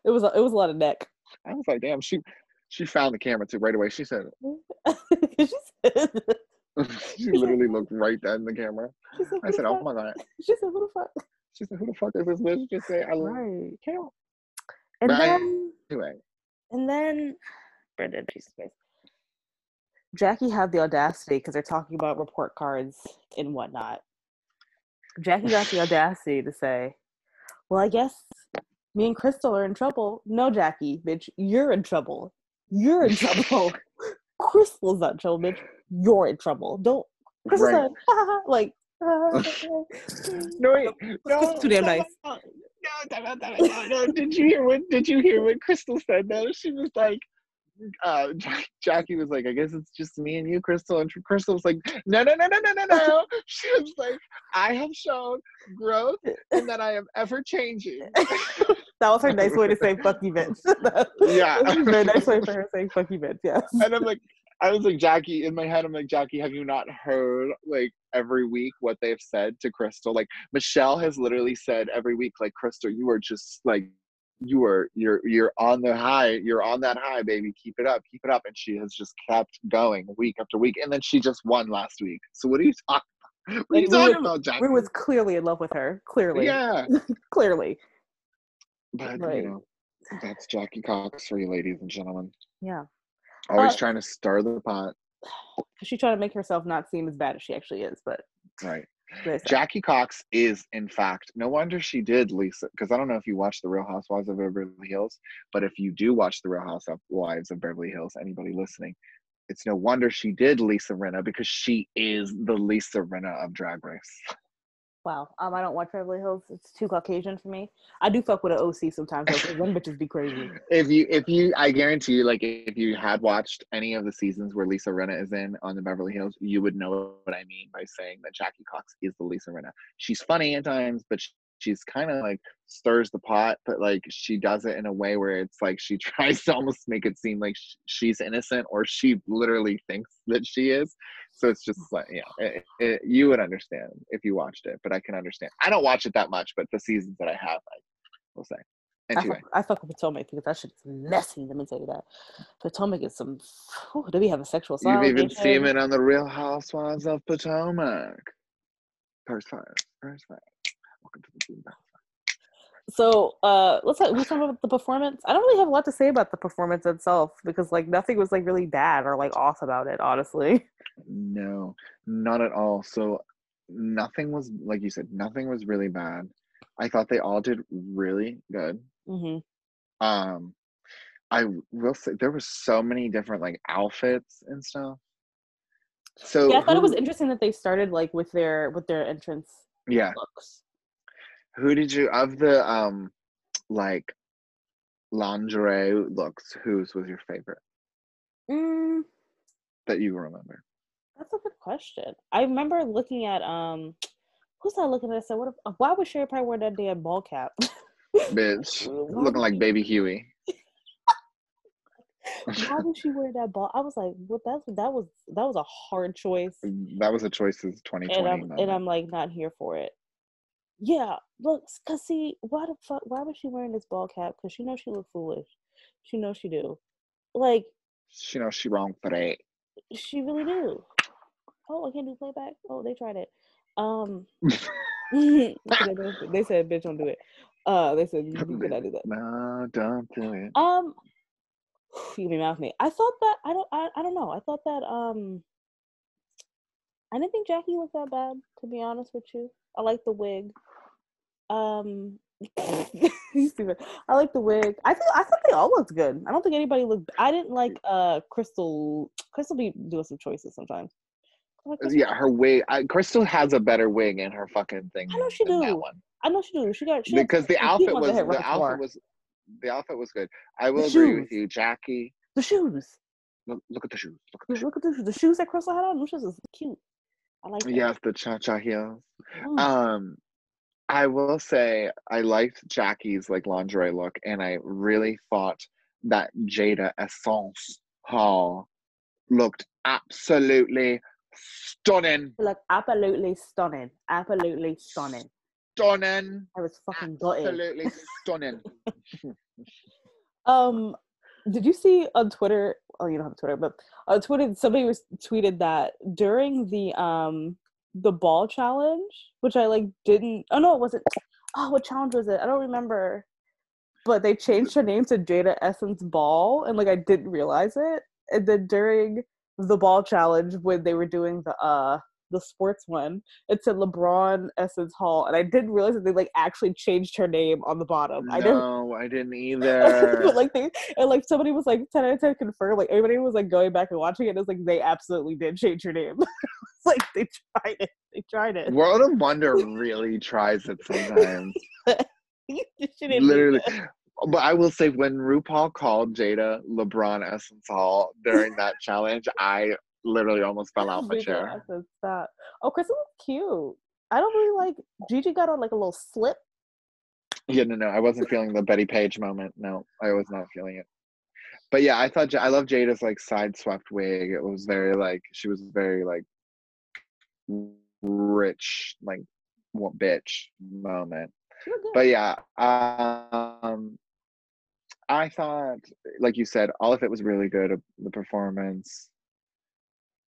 it was a, it was a lot of neck. I was like, damn, she she found the camera too right away. She said she said, she literally looked right at in the camera. said, I said, oh my god. She said, "Who the fuck?" She said, who the fuck is this bitch? Just say I love Right. camp. And But I- then Anyway, And then, Brendan, Jesus Christ. Jackie had the audacity because they're talking about report cards and whatnot. Jackie got the audacity to say, Well, I guess me and Crystal are in trouble. No, Jackie, bitch, you're in trouble. You're in trouble. Crystal's not in trouble, bitch. You're in trouble. Don't. Crystal Right. like, no, wait, no, too damn nice. No, no, no, no, no, no. Did you hear what? Did you hear what Crystal said? though? she was like, uh, Jackie was like, I guess it's just me and you, Crystal. And Crystal was like, No, no, no, no, no, no, no. She was like, I have shown growth and that I am ever changing. that was her nice way to say fuck you, bitch. Yeah. That was a very nice way for her saying fuck you, bitch. Yes. and I'm like, I was like, Jackie, in my head, I'm like, Jackie, have you not heard like every week what they've said to Crystal? Like Michelle has literally said every week, like, Crystal, you are just like you are you're you're on the high, you're on that high, baby. Keep it up, keep it up. And she has just kept going week after week. And then she just won last week. So what are you talking about? What are you we talking about, Jackie? Rue was clearly in love with her. Clearly. yeah. Clearly. But Right. you know, that's Jackie Cox for you ladies and gentlemen. Yeah. Always Uh, trying to stir the pot. She's trying to make herself not seem as bad as she actually is, but Right. That. Jackie Cox is, in fact, no wonder she did Lisa, because I don't know if you watch The Real Housewives of Beverly Hills, but if you do watch The Real Housewives of Beverly Hills, anybody listening, it's no wonder she did Lisa Rinna because she is the Lisa Rinna of Drag Race. Wow. Um, I don't watch Beverly Hills. It's too Caucasian for me. I do fuck with an OC sometimes. 'cause Them bitches be crazy. If you, if you, I guarantee you, like if you had watched any of the seasons where Lisa Rinna is in on the Beverly Hills, you would know what I mean by saying that Jackie Cox is the Lisa Rinna. She's funny at times, but she's kind of like stirs the pot, but like she does it in a way where it's like she tries to almost make it seem like sh- she's innocent or she literally thinks that she is. So it's just like, yeah, it, it, you would understand if you watched it, but I can understand. I don't watch it that much, but the seasons that I have, I will say. Anyway. I fuck, I fuck with Potomac because that shit's messy. Let me tell you that. Potomac is some. Whew, do we have a sexual side? You've even seen it on the Real Housewives of Potomac. First fire, first fire. Welcome to the. So uh, let's talk, let's talk about the performance. I don't really have a lot to say about the performance itself because like nothing was like really bad or like off about it. Honestly. No, not at all. So nothing was like you said. Nothing was really bad. I thought they all did really good. hmm Um, I will say there was so many different like outfits and stuff. So Yeah, I thought it was interesting that they started like with their with their entrance yeah. looks. Who did you of the um like lingerie looks? Whose was your favorite Mm, that you remember? that's a good question. I remember looking at um, who's I looking at? I said, what? If, why would Sherry Pie wear that damn ball cap? Bitch, Why looking like Baby Huey. Why would she wear that ball? I was like, what? That's that was that was a hard choice. That was a choices 2020. and I'm and moment. I'm like not here for it. Yeah, looks. cause see, why the fuck? Why was she wearing this ball cap? Cause she knows she look foolish. She knows she do. Like She knows she wrong for that. she really do. Oh, I can't do playback. Oh, they tried it. Um, look at that, they said, "Bitch, don't do it." Uh, they said, "You cannot do that." No, don't do it. Um, you can with me. I thought that I don't. I, I don't know. I thought that um. I didn't think Jackie looked that bad, to be honest with you. I like the wig. Um. I like the wig. I think I thought they all looked good. I don't think anybody looked. I didn't like uh Crystal. Crystal be doing some choices sometimes. Like Yeah, her wig. I, Crystal has a better wig in her fucking thing. I know she do. That one. I know she do. She got she Because the outfit was that the outfit was the outfit was good. I will agree with you, Jackie. the shoes. Look, look at the shoes. Look at the shoes. Look at the, the shoes that Crystal had on. Those shoes is cute. I like that. Yes, the cha cha heels. Mm. Um, I will say I liked Jackie's like lingerie look, and I really thought that Jaida Essence Hall looked absolutely stunning, Like absolutely stunning. Absolutely stunning. stunning, I was fucking gutted. absolutely stunning. Um, did you see on Twitter? Oh, you don't have Twitter, but on Twitter, somebody was tweeted that during the um the ball challenge, which I like didn't. Oh no, it wasn't. Oh, what challenge was it? I don't remember. But they changed her name to Jaida Essence Ball, and like I didn't realize it. And then during the ball challenge, when they were doing the uh the sports one, it said LeBron Essence Hall, and I didn't realize that they like actually changed her name on the bottom. I didn't no, I didn't either. but like they and like somebody was like 10 out of 10 confirmed like everybody was like going back and watching it and it's like they absolutely did change her name it's like they tried it they tried it World of Wonder really tries it sometimes. Literally. But I will say, when RuPaul called Jaida LeBron Essence Hall during that challenge, I literally almost fell out my chair. stop. oh Crystal was cute i don't really like gigi got on like a little slip Yeah, no, no, I wasn't feeling the Bettie Page moment. No, I was not feeling it. But yeah, I thought I love Jaida's like side swept wig. It was very like she was very like rich, like what bitch moment. she looked good. But yeah, um, I thought, like you said, all of it was really good. uh, The performance,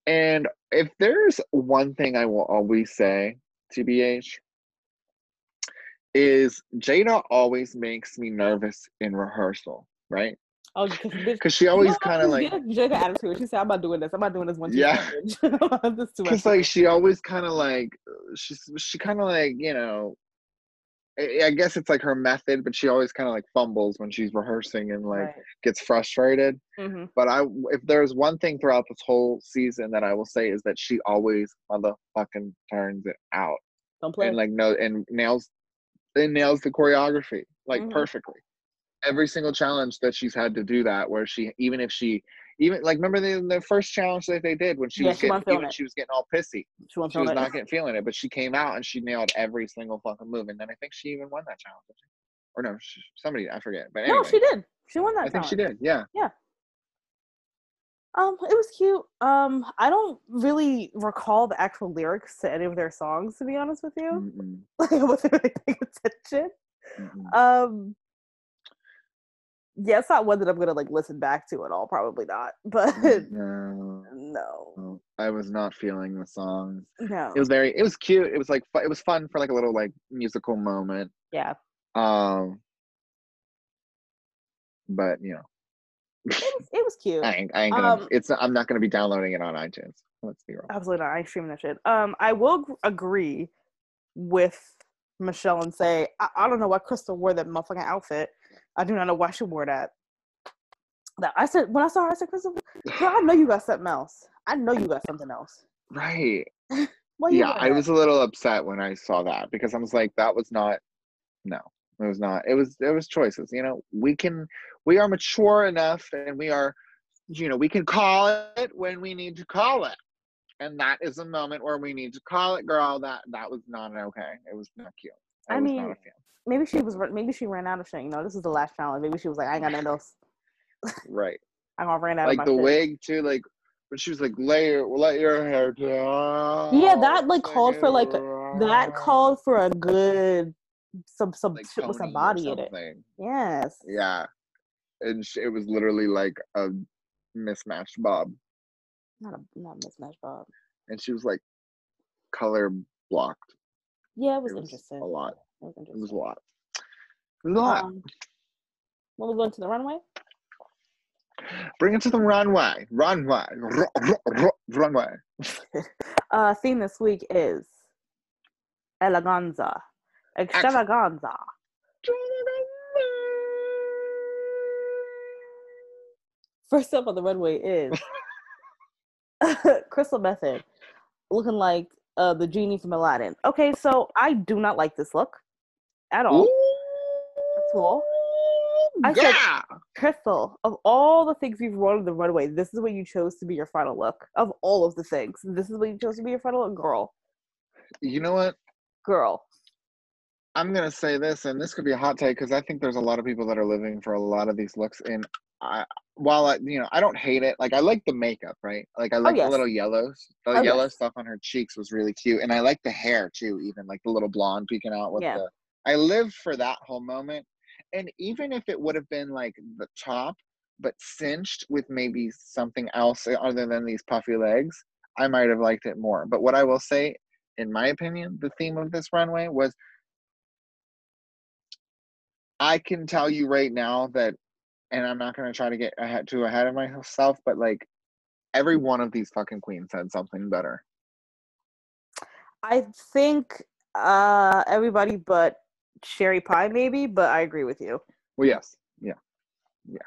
and if there's one thing I will always say, tbh, is Jaida always makes me nervous in rehearsal, right? oh because she always kind of like, Jaida, attitude. She said, "I'm not doing this. I'm not doing this one Yeah. much. this too much." because like she always kind of like she's she kind of like you know I I guess it's like her method, but she always kind of like fumbles when she's rehearsing and like Right. gets frustrated. Mhm. But I, if there's one thing throughout this whole season that I will say is that she always motherfucking turns it out Don't play. and like no and nails, and nails the choreography like Mhm. perfectly. Every single challenge that she's had to do that, where she even if she Even like remember the the first challenge that they did when she Yeah, was she getting even she was getting all pissy. She She was it. not getting feeling it, but she came out and she nailed every single fucking move. And then I think she even won that challenge. Or no, sh somebody I forget. But anyway, No, she did. She won that. I think she did. Yeah. Yeah. Um, it was cute. Um, I don't really recall the actual lyrics to any of their songs, to be honest with you. Mm-mm, Like, I wasn't really paying attention. mm-mm. Um, yeah, it's not one that I'm gonna like listen back to at all. Probably not. But no, no, I was not feeling the songs. no. It was very. It was cute. It was like it was fun for like a little like musical moment. yeah, Um, but you know, it was, it was cute. I ain't, I ain't gonna. Um, it's. I'm not gonna be downloading it on iTunes. Let's be real. Absolutely not. I streaming that shit. Um, I will gr- agree with Michelle and say I, I don't know why Crystal wore that motherfucking outfit. I do not know why she wore that. That I said when I saw her, I said, Crystal, girl, I know you got something else. I know you got something else. Right. Yeah, I was a little upset when I saw that because I was like, that was not. No, it was not. It was. It was choices. You know, we can. We are mature enough, and we are. You know, we can call it when we need to call it, and that is a moment where we need to call it, girl. That that was not okay. It was not cute. I, mean, not a fan. Maybe she was maybe she ran out of shit. You know, this is the last challenge. Maybe she was like, I ain't got nothing else. Right. I gonna ran out like of the shit. wig too like when she was like lay your let your hair down Yeah, that, like, called for, like, That called for a good some some like shit with some body in it. Yes. yeah and sh- it was literally like a mismatched bob Not a not a mismatch Bob. and she was like color blocked Yeah, it was, it was interesting. a lot It was it interesting. was a lot. It was a lot. Um, when we go into the runway, bring it to the runway. Runway. Ru- ru- ru- runway. Uh, theme this week is eleganza, extravaganza. First up on the runway is Crystal Methyd, looking like uh, the genie from Aladdin. Okay, so I do not like this look at all. That's all. I said- yeah. Crystal, of all the things you've worn on the runway, this is what you chose to be your final look. Of all of the things, this is what you chose to be your final look. Girl, you know what girl. I'm gonna say this, and this could be a hot take because I think there's a lot of people that are living for a lot of these looks. And I, while I, you know, I don't hate it. Like I like the makeup, right? Like I oh, like yes. the little yellows. The Oh, yellow yes. stuff on her cheeks was really cute, and I like the hair too. Even like the little blonde peeking out with Yeah. the. I lived for that whole moment, and even if it would have been like the top, but cinched with maybe something else other than these puffy legs, I might have liked it more. But what I will say, in my opinion, the theme of this runway was I can tell you right now that, and I'm not gonna try to get ahead too ahead of myself, but like every one of these fucking queens said something better. I think uh everybody but Sherry Pie maybe, but I agree with you. Well, yes, Yeah. Yeah.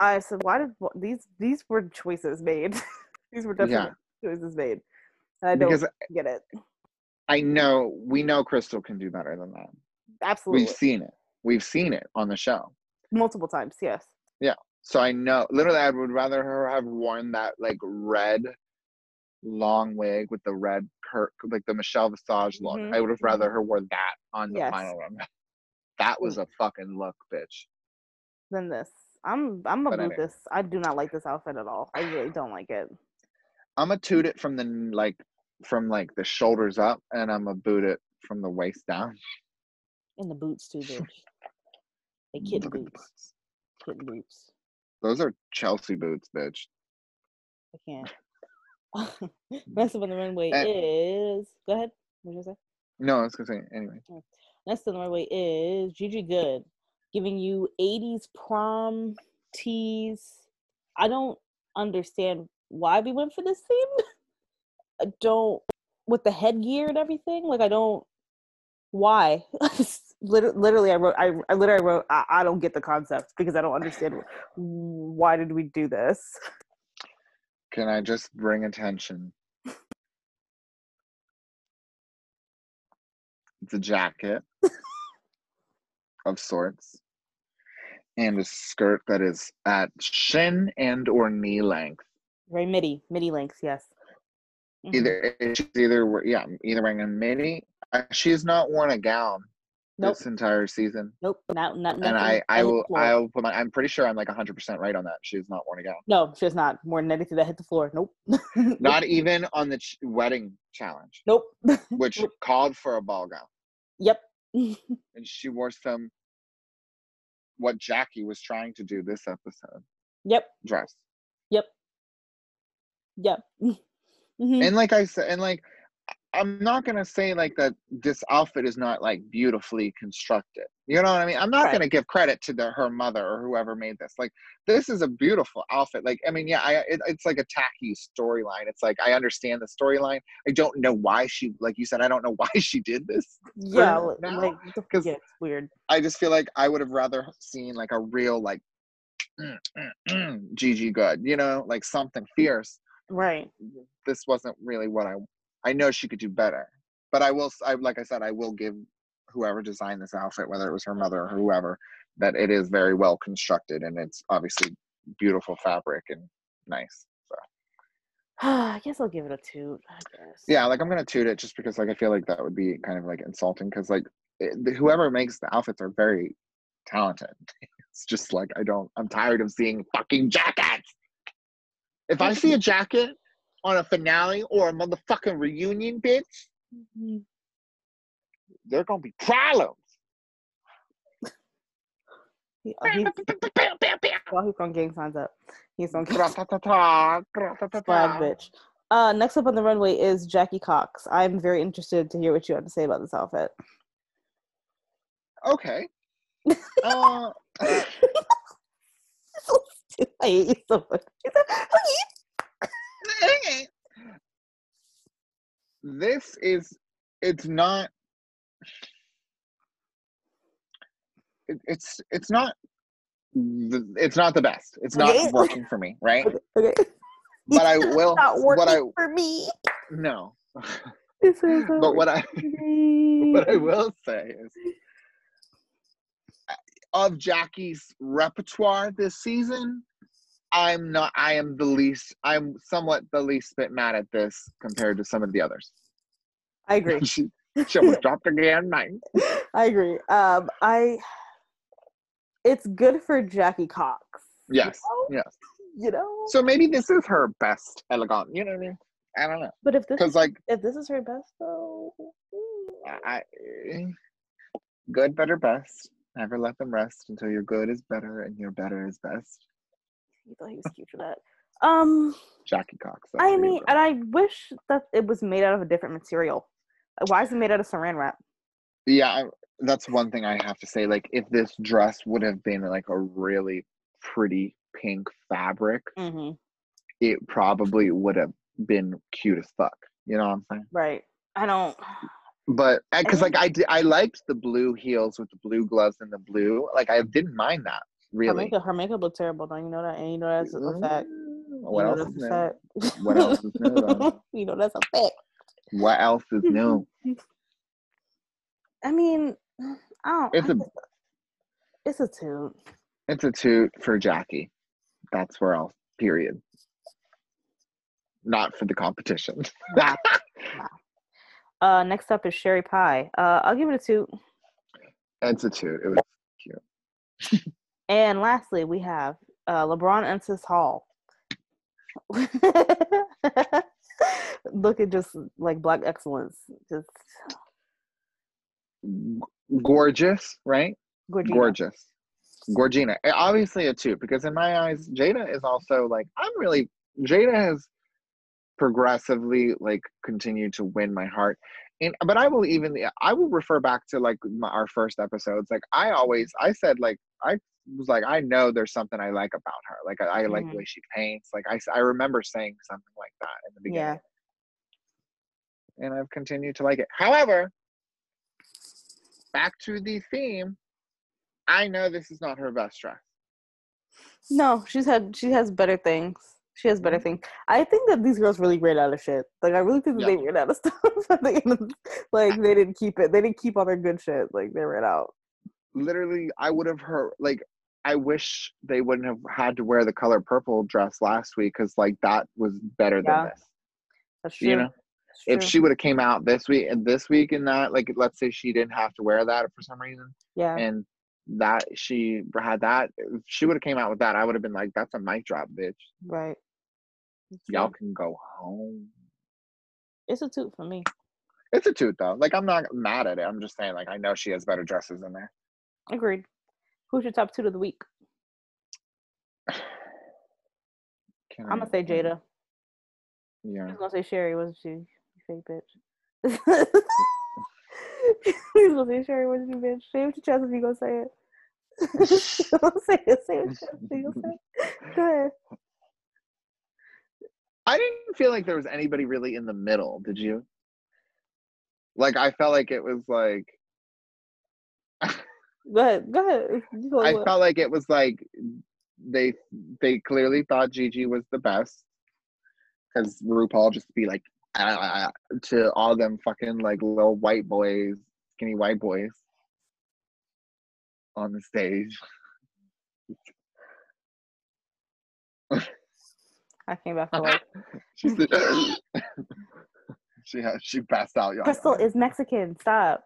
I said, why did these these were choices made? these were definitely choices made, and I don't because get it. I know we know Crystal can do better than that. Absolutely, We've seen it. We've seen it on the show. multiple times. Yes. Yeah. So I know. Literally, I would rather her have worn that like red long wig with the red cur like the Michelle Visage look. Mhm, I would have rather her wore that on the Yes. final run. That was a fucking look, bitch. Than this, I'm I'm But gonna boot anyway. this. I do not like this outfit at all. I really don't like it. I'm gonna toot it from the like from like the shoulders up, and I'm gonna boot it from the waist down. In the boots too, bitch. They kitten Look at the boots. boots. Kitten boots. Those are Chelsea boots, bitch. I can't. Next up on the runway Eh. is. Go ahead. What did you say? No, I was gonna say anyway. Next on the runway is Gigi Goode, giving you 80s prom tees. I don't understand why we went for this theme. I don't, with the headgear and everything. Like, I don't, why? Lit- literally, I wrote, I, I literally wrote, I, I don't get the concept because I don't understand why did we do this. Can I just bring attention? It's a jacket of sorts. and a skirt that is at shin and or knee length. Right, midi, midi length, yes. Mhm. Either she's either yeah, either wearing a midi. Uh, She's not worn a gown Nope, this entire season, nope, not not. and I I that hit the will. I will put my. I'm pretty sure I'm like 100 percent right on that. She's not worn a gown. No, she's not. More than anything that hit the floor. Nope. Not even on the ch- wedding challenge, Nope. which called for a ball gown, yep. and she wore some. What Jackie was trying to do this episode yep. dress. Yep. Yep. Mhm. and like I said, and like I'm not gonna say like that this outfit is not like beautifully constructed. You know what I mean? I'm not Right. gonna give credit to the her mother or whoever made this. Like this is a beautiful outfit. Like I mean, yeah, I it, it's like a tacky storyline. It's like I understand the storyline. I don't know why she, like you said, I don't know why she did this. yeah, like 'cause- yeah, it's weird. I just feel like I would have rather seen like a real like mm, mm, mm, Gigi Goode, you know, like something fierce Right. this wasn't really what I I know she could do better. But I will I like I said I will give whoever designed this outfit whether it was her mother or whoever that it is very well constructed and it's obviously beautiful fabric and nice. So I guess I'll give it a guess. yeah, like I'm to toot it just because like I feel like that would be kind of like insulting cuz like it, the- whoever makes the outfits are very talented. It's just like I don't I'm tired of seeing fucking jackets. If I see a jacket on a finale or a motherfucking reunion, bitch, Mhm. there are gonna be problems. He, oh, he's, well, he's on gang signs up. He's on gra-ta-ta-ta. bitch. Uh, next up on the runway is Jackie Cox. I'm very interested to hear what you have to say about this outfit. Okay. Uh, I hate you so much. This is it's not it, it's it's not the, it's not the best it's not Okay. working for me right Okay. but i will Not working what i for me. no This is but what i what I will say is uh, of Jackie's repertoire this season, I'm not I am the least I'm somewhat the least bit mad at this compared to some of the others. I agree. she she almost dropped again. Nine. I agree. Um, I. It's good for Jackie Cox. you Yes. know? Yes. You know. So maybe this is her best elegant. You know what I mean? I don't know. But if this Because like if this is her best though, I good, better, best. Never let them rest until your good is better and your better is best. He thought he was cute for that. Um, Jackie Cox. I mean, and I wish that it was made out of a different material. Why is it made out of saran wrap? yeah I, that's one thing i have to say like if this dress would have been like a really pretty pink fabric Mm-hmm. it probably would have been cute as fuck you know what i'm saying Right. I don't. but because like i did i liked the blue heels with the blue gloves and the blue like i didn't mind that Her makeup, her makeup looked terrible. Don't you know that? And you know that's a fact. What else is new. What else is new, you know that's a fact. what else is new I mean, I don't. It's I a- It's a toot. it's a toot for jackie that's where else period not for the competition. Uh, next up is Sherry Pie. Uh, I'll give it a toot. it's a toot it was And lastly, we have uh, LeBron Essence Hall. Look at just like black excellence, just gorgeous, right? gorgeous. Gorgeous. Gorgina. Obviously a two, because in my eyes, Jaida is also like I'm really Jaida has progressively like continued to win my heart. And but I will even I will refer back to like my, our first episodes. Like I always I said like I was like I know there's something I like about her. Like I, I like Mhm. the way she paints. Like I, I remember saying something like that in the beginning. Yeah. And I've continued to like it. However, back to the theme. I know this is not her best dress. No, she's had she has better things. She has Mm-hmm. better things. I think that these girls really ran out of shit. Like I really think that Yeah. they ran out of stuff. at the end of- like they didn't keep it. They didn't keep all their good shit. Like they ran out. Literally, I would have heard like I wish they wouldn't have had to wear the color purple dress last week because like that was better Yeah. than this. That's true. You know, if she would have came out this week and this week and that, like let's say she didn't have to wear that for some reason, yeah, and that she had that, if she would have came out with that. I would have been like, "That's a mic drop, bitch. right. Y'all can go home." It's a toot for me. It's a toot though. Like I'm not mad at it. I'm just saying, like I know she has better dresses in there. Agreed. Who's your top two of the week? Can I'm gonna say Jaida. Yeah. I Yeah. was gonna say Sherry, wasn't she? You fake bitch. He's gonna say Sherry, wasn't you, bitch? Say it with your chest if you gonna say it. say it, say it, with your chest if you gonna say it. Go ahead. I didn't feel like there was anybody really in the middle. Did you? Like I felt like it was like Go ahead. Go ahead. Go I felt like it was like they they clearly thought Gigi was the best because RuPaul just be like "Ah," to all them fucking like little white boys, skinny white boys on the stage. I came back for like She said, she had, she passed out. Y'all. Crystal is Mexican. Stop.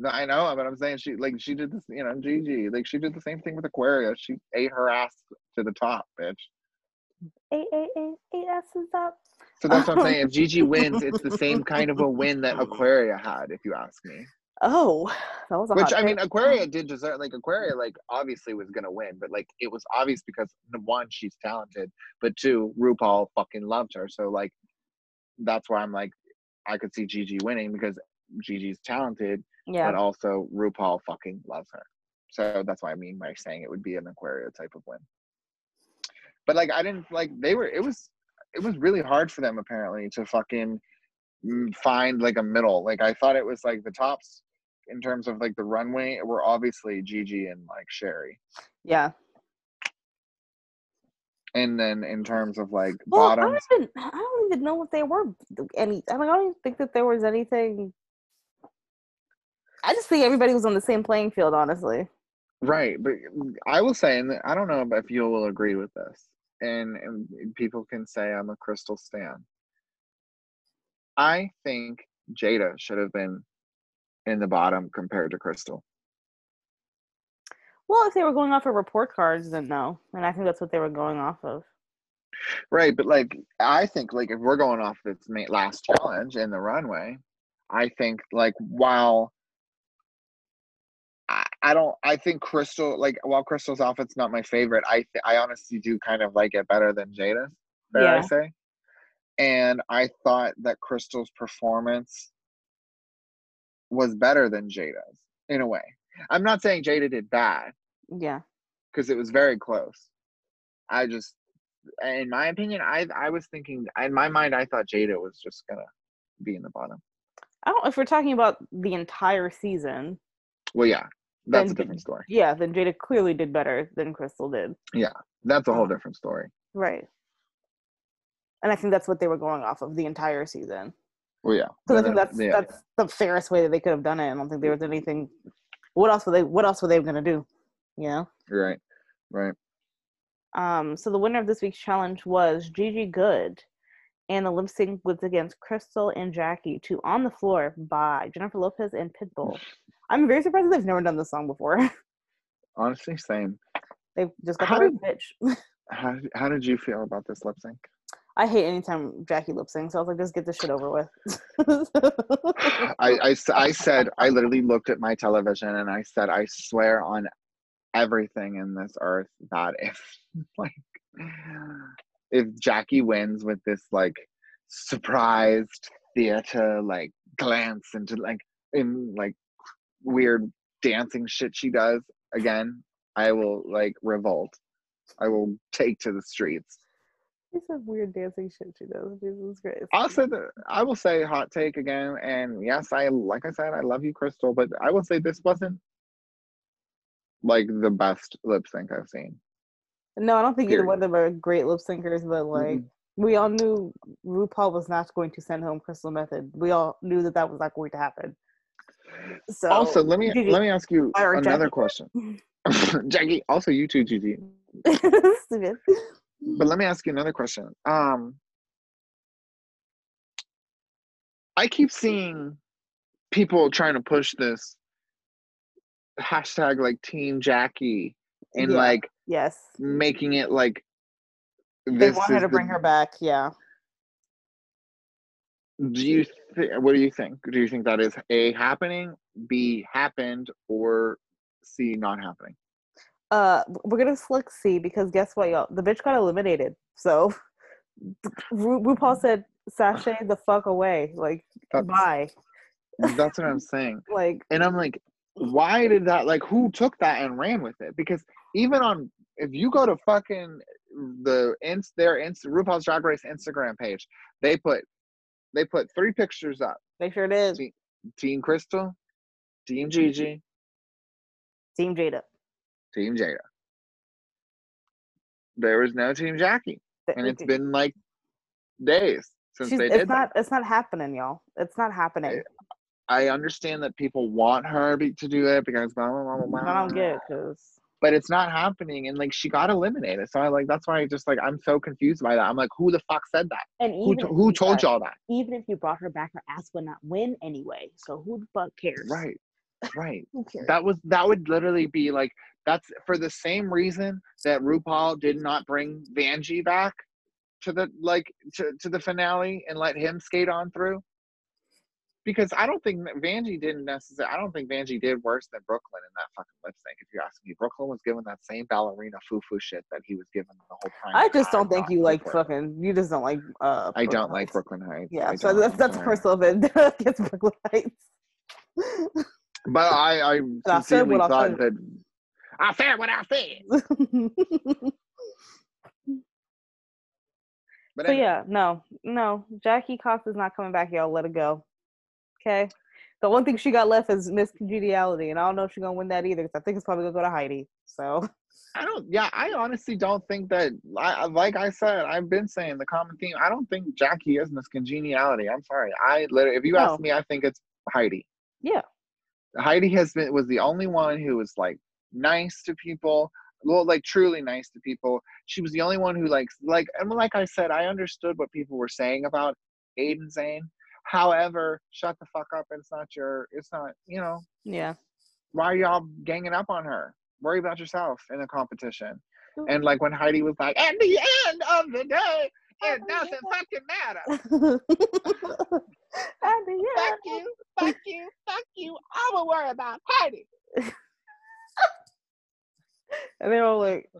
No, I know, but I'm saying she like she did this, you know, Gigi. Like she did the same thing with Aquaria. She ate her ass to the top, bitch. Eight, eight, eight, eight asses up. So that's what I'm saying. If Gigi wins, it's the same kind of a win that Aquaria had, if you ask me. Oh, that was a Which I mean. Aquaria did deserve. Like Aquaria, like obviously was gonna win, but like it was obvious because one, she's talented, but two, RuPaul fucking loved her. So like, that's why I'm like, I could see Gigi winning because Gigi's talented, yeah. but also RuPaul fucking loves her. So that's why I mean by saying it would be an Aquaria type of win. But like I didn't like they were it was it was really hard for them apparently to fucking mm, find like a middle. Like I thought it was like the tops in terms of like the runway were obviously Gigi and like Sherry. Yeah. And then in terms of like Well, I bottoms, don't even I don't even know if they were any. I mean, I don't even think that there was anything. I just think everybody was on the same playing field, honestly. Right, but I will say, and I don't know if you will agree with this, and, and people can say I'm a Crystal Stan. I think Jaida should have been in the bottom compared to Crystal. Well, if they were going off of report cards, then no, and I think that's what they were going off of. Right, but like I think like if we're going off this last challenge in the runway, I think like while I, don't I think Crystal like while Crystal's outfit's not my favorite, I th- I honestly do kind of like it better than Jaida's. Dare I say? And I thought that Crystal's performance was better than Jaida's in a way. I'm not saying Jaida did bad Yeah. because it was very close. I just, in my opinion, I I was thinking in my mind I thought Jaida was just gonna be in the bottom. I don't. If we're talking about the entire season, Well, yeah, that's Then a different story. yeah, then Jaida clearly did better than Crystal did. Yeah, that's a whole Um, different story. Right. And I think that's what they were going off of the entire season. Well, yeah, Because I think that's yeah, that's the fairest way that they could have done it. I don't think there was anything. What else were they? What else were they gonna do? You know. right, right. Um. So the winner of this week's challenge was Gigi Goode, and the lip sync was against Crystal and Jackie to "On the Floor" by Jennifer Lopez and Pitbull. I'm very surprised that they've never done this song before. Honestly, same. they've just got How the right pitch. How how did you feel about this lip sync? I hate anytime Jackie lip syncs. So I was like, just get this shit over with. I I said I literally looked at my television and I said I swear on everything in this earth that if like if Jackie wins with this like surprised theater like glance into like in like weird dancing shit she does again, I will like revolt. I will take to the streets. He said weird dancing shit she does. Jesus Christ. I'll say that I will say hot take again, and yes, I like I said I love you, Crystal, but I will say this wasn't like the best lip sync I've seen. No, I don't think either one of them are great lip syncers, but like Mm-mm. we all knew RuPaul was not going to send home Crystal Methyd. We all knew that that was not going to happen. So also, let me Gigi- let me ask you another Jackie. question. Jackie, also you too, Gigi. Stupid. But let me ask you another question. Um, I keep seeing people trying to push this hashtag like Team Jackie and Yeah. like Yes. making it like They this want her is to the- bring her back. Yeah. Do you th- what do you think? Do you think that is A happening, B happened, or C not happening? Uh, we're gonna select C because guess what, y'all? The bitch got eliminated. So Ru- RuPaul said, "Sashay the fuck away." Like, That's, bye. that's what I'm saying. Like, And I'm like, why did that like who took that and ran with it? Because even on if you go to fucking the ins their ins RuPaul's Drag Race Instagram page, they put they put three pictures up. They sure did. See- Team Crystal, Team Gigi, Team Jaida. Team Jaida. There was no Team Jackie. And it's been like days since She's, they it's did not. that. It's not happening, y'all. It's not happening. I understand that people want her be, to do it because blah, blah, blah, blah, I don't get it because but it's not happening and like she got eliminated so i like that's why i just like i'm so confused by that i'm like who the fuck said that and who, even to- if who told y'all that Even if you brought her back, her ass would not win anyway. So who the fuck cares? right right Who cares? that was that would literally be like that's for the same reason that rupaul did not bring vanjie back to the like to, to the finale and let him skate on through because I don't think Vanjie didn't necessarily. I don't think Vanjie did worse than Brooklyn in that fucking lip sync. If you ask me, Brooklyn was given that same ballerina foo foo shit that he was given the whole time. I just don't think you like with. fucking. You just don't like. uh I Brooklyn don't like Brooklyn Hytes. Yeah, I so that's that's a sorry. personal event against Brooklyn Hytes. But I, I I sincerely I thought said. that I said what I said. But so anyway, yeah, no, no, Jackie Cox is not coming back. Y'all let it go. Okay. The one thing she got left is Miss Congeniality, and I don't know if she's gonna win that either. Because I think it's probably gonna go to Heidi. So I don't. Yeah, I honestly don't think that. I, like I said, I've been saying the common theme. I don't think Jackie is Miss Congeniality. I'm sorry. I literally, if you No. ask me, I think it's Heidi. yeah, Heidi has been was the only one who was like nice to people, well, like truly nice to people. She was the only one who like like and like I said, I understood what people were saying about Aiden Zhane. However, shut the fuck up. It's not your. It's not. You know yeah. why are y'all ganging up on her? Worry about yourself in the competition. And like when Heidi was like, at the end of the day, it doesn't fucking matter. And yeah. Fuck you, fuck you, fuck you. I will worry about Heidi. And they're all like,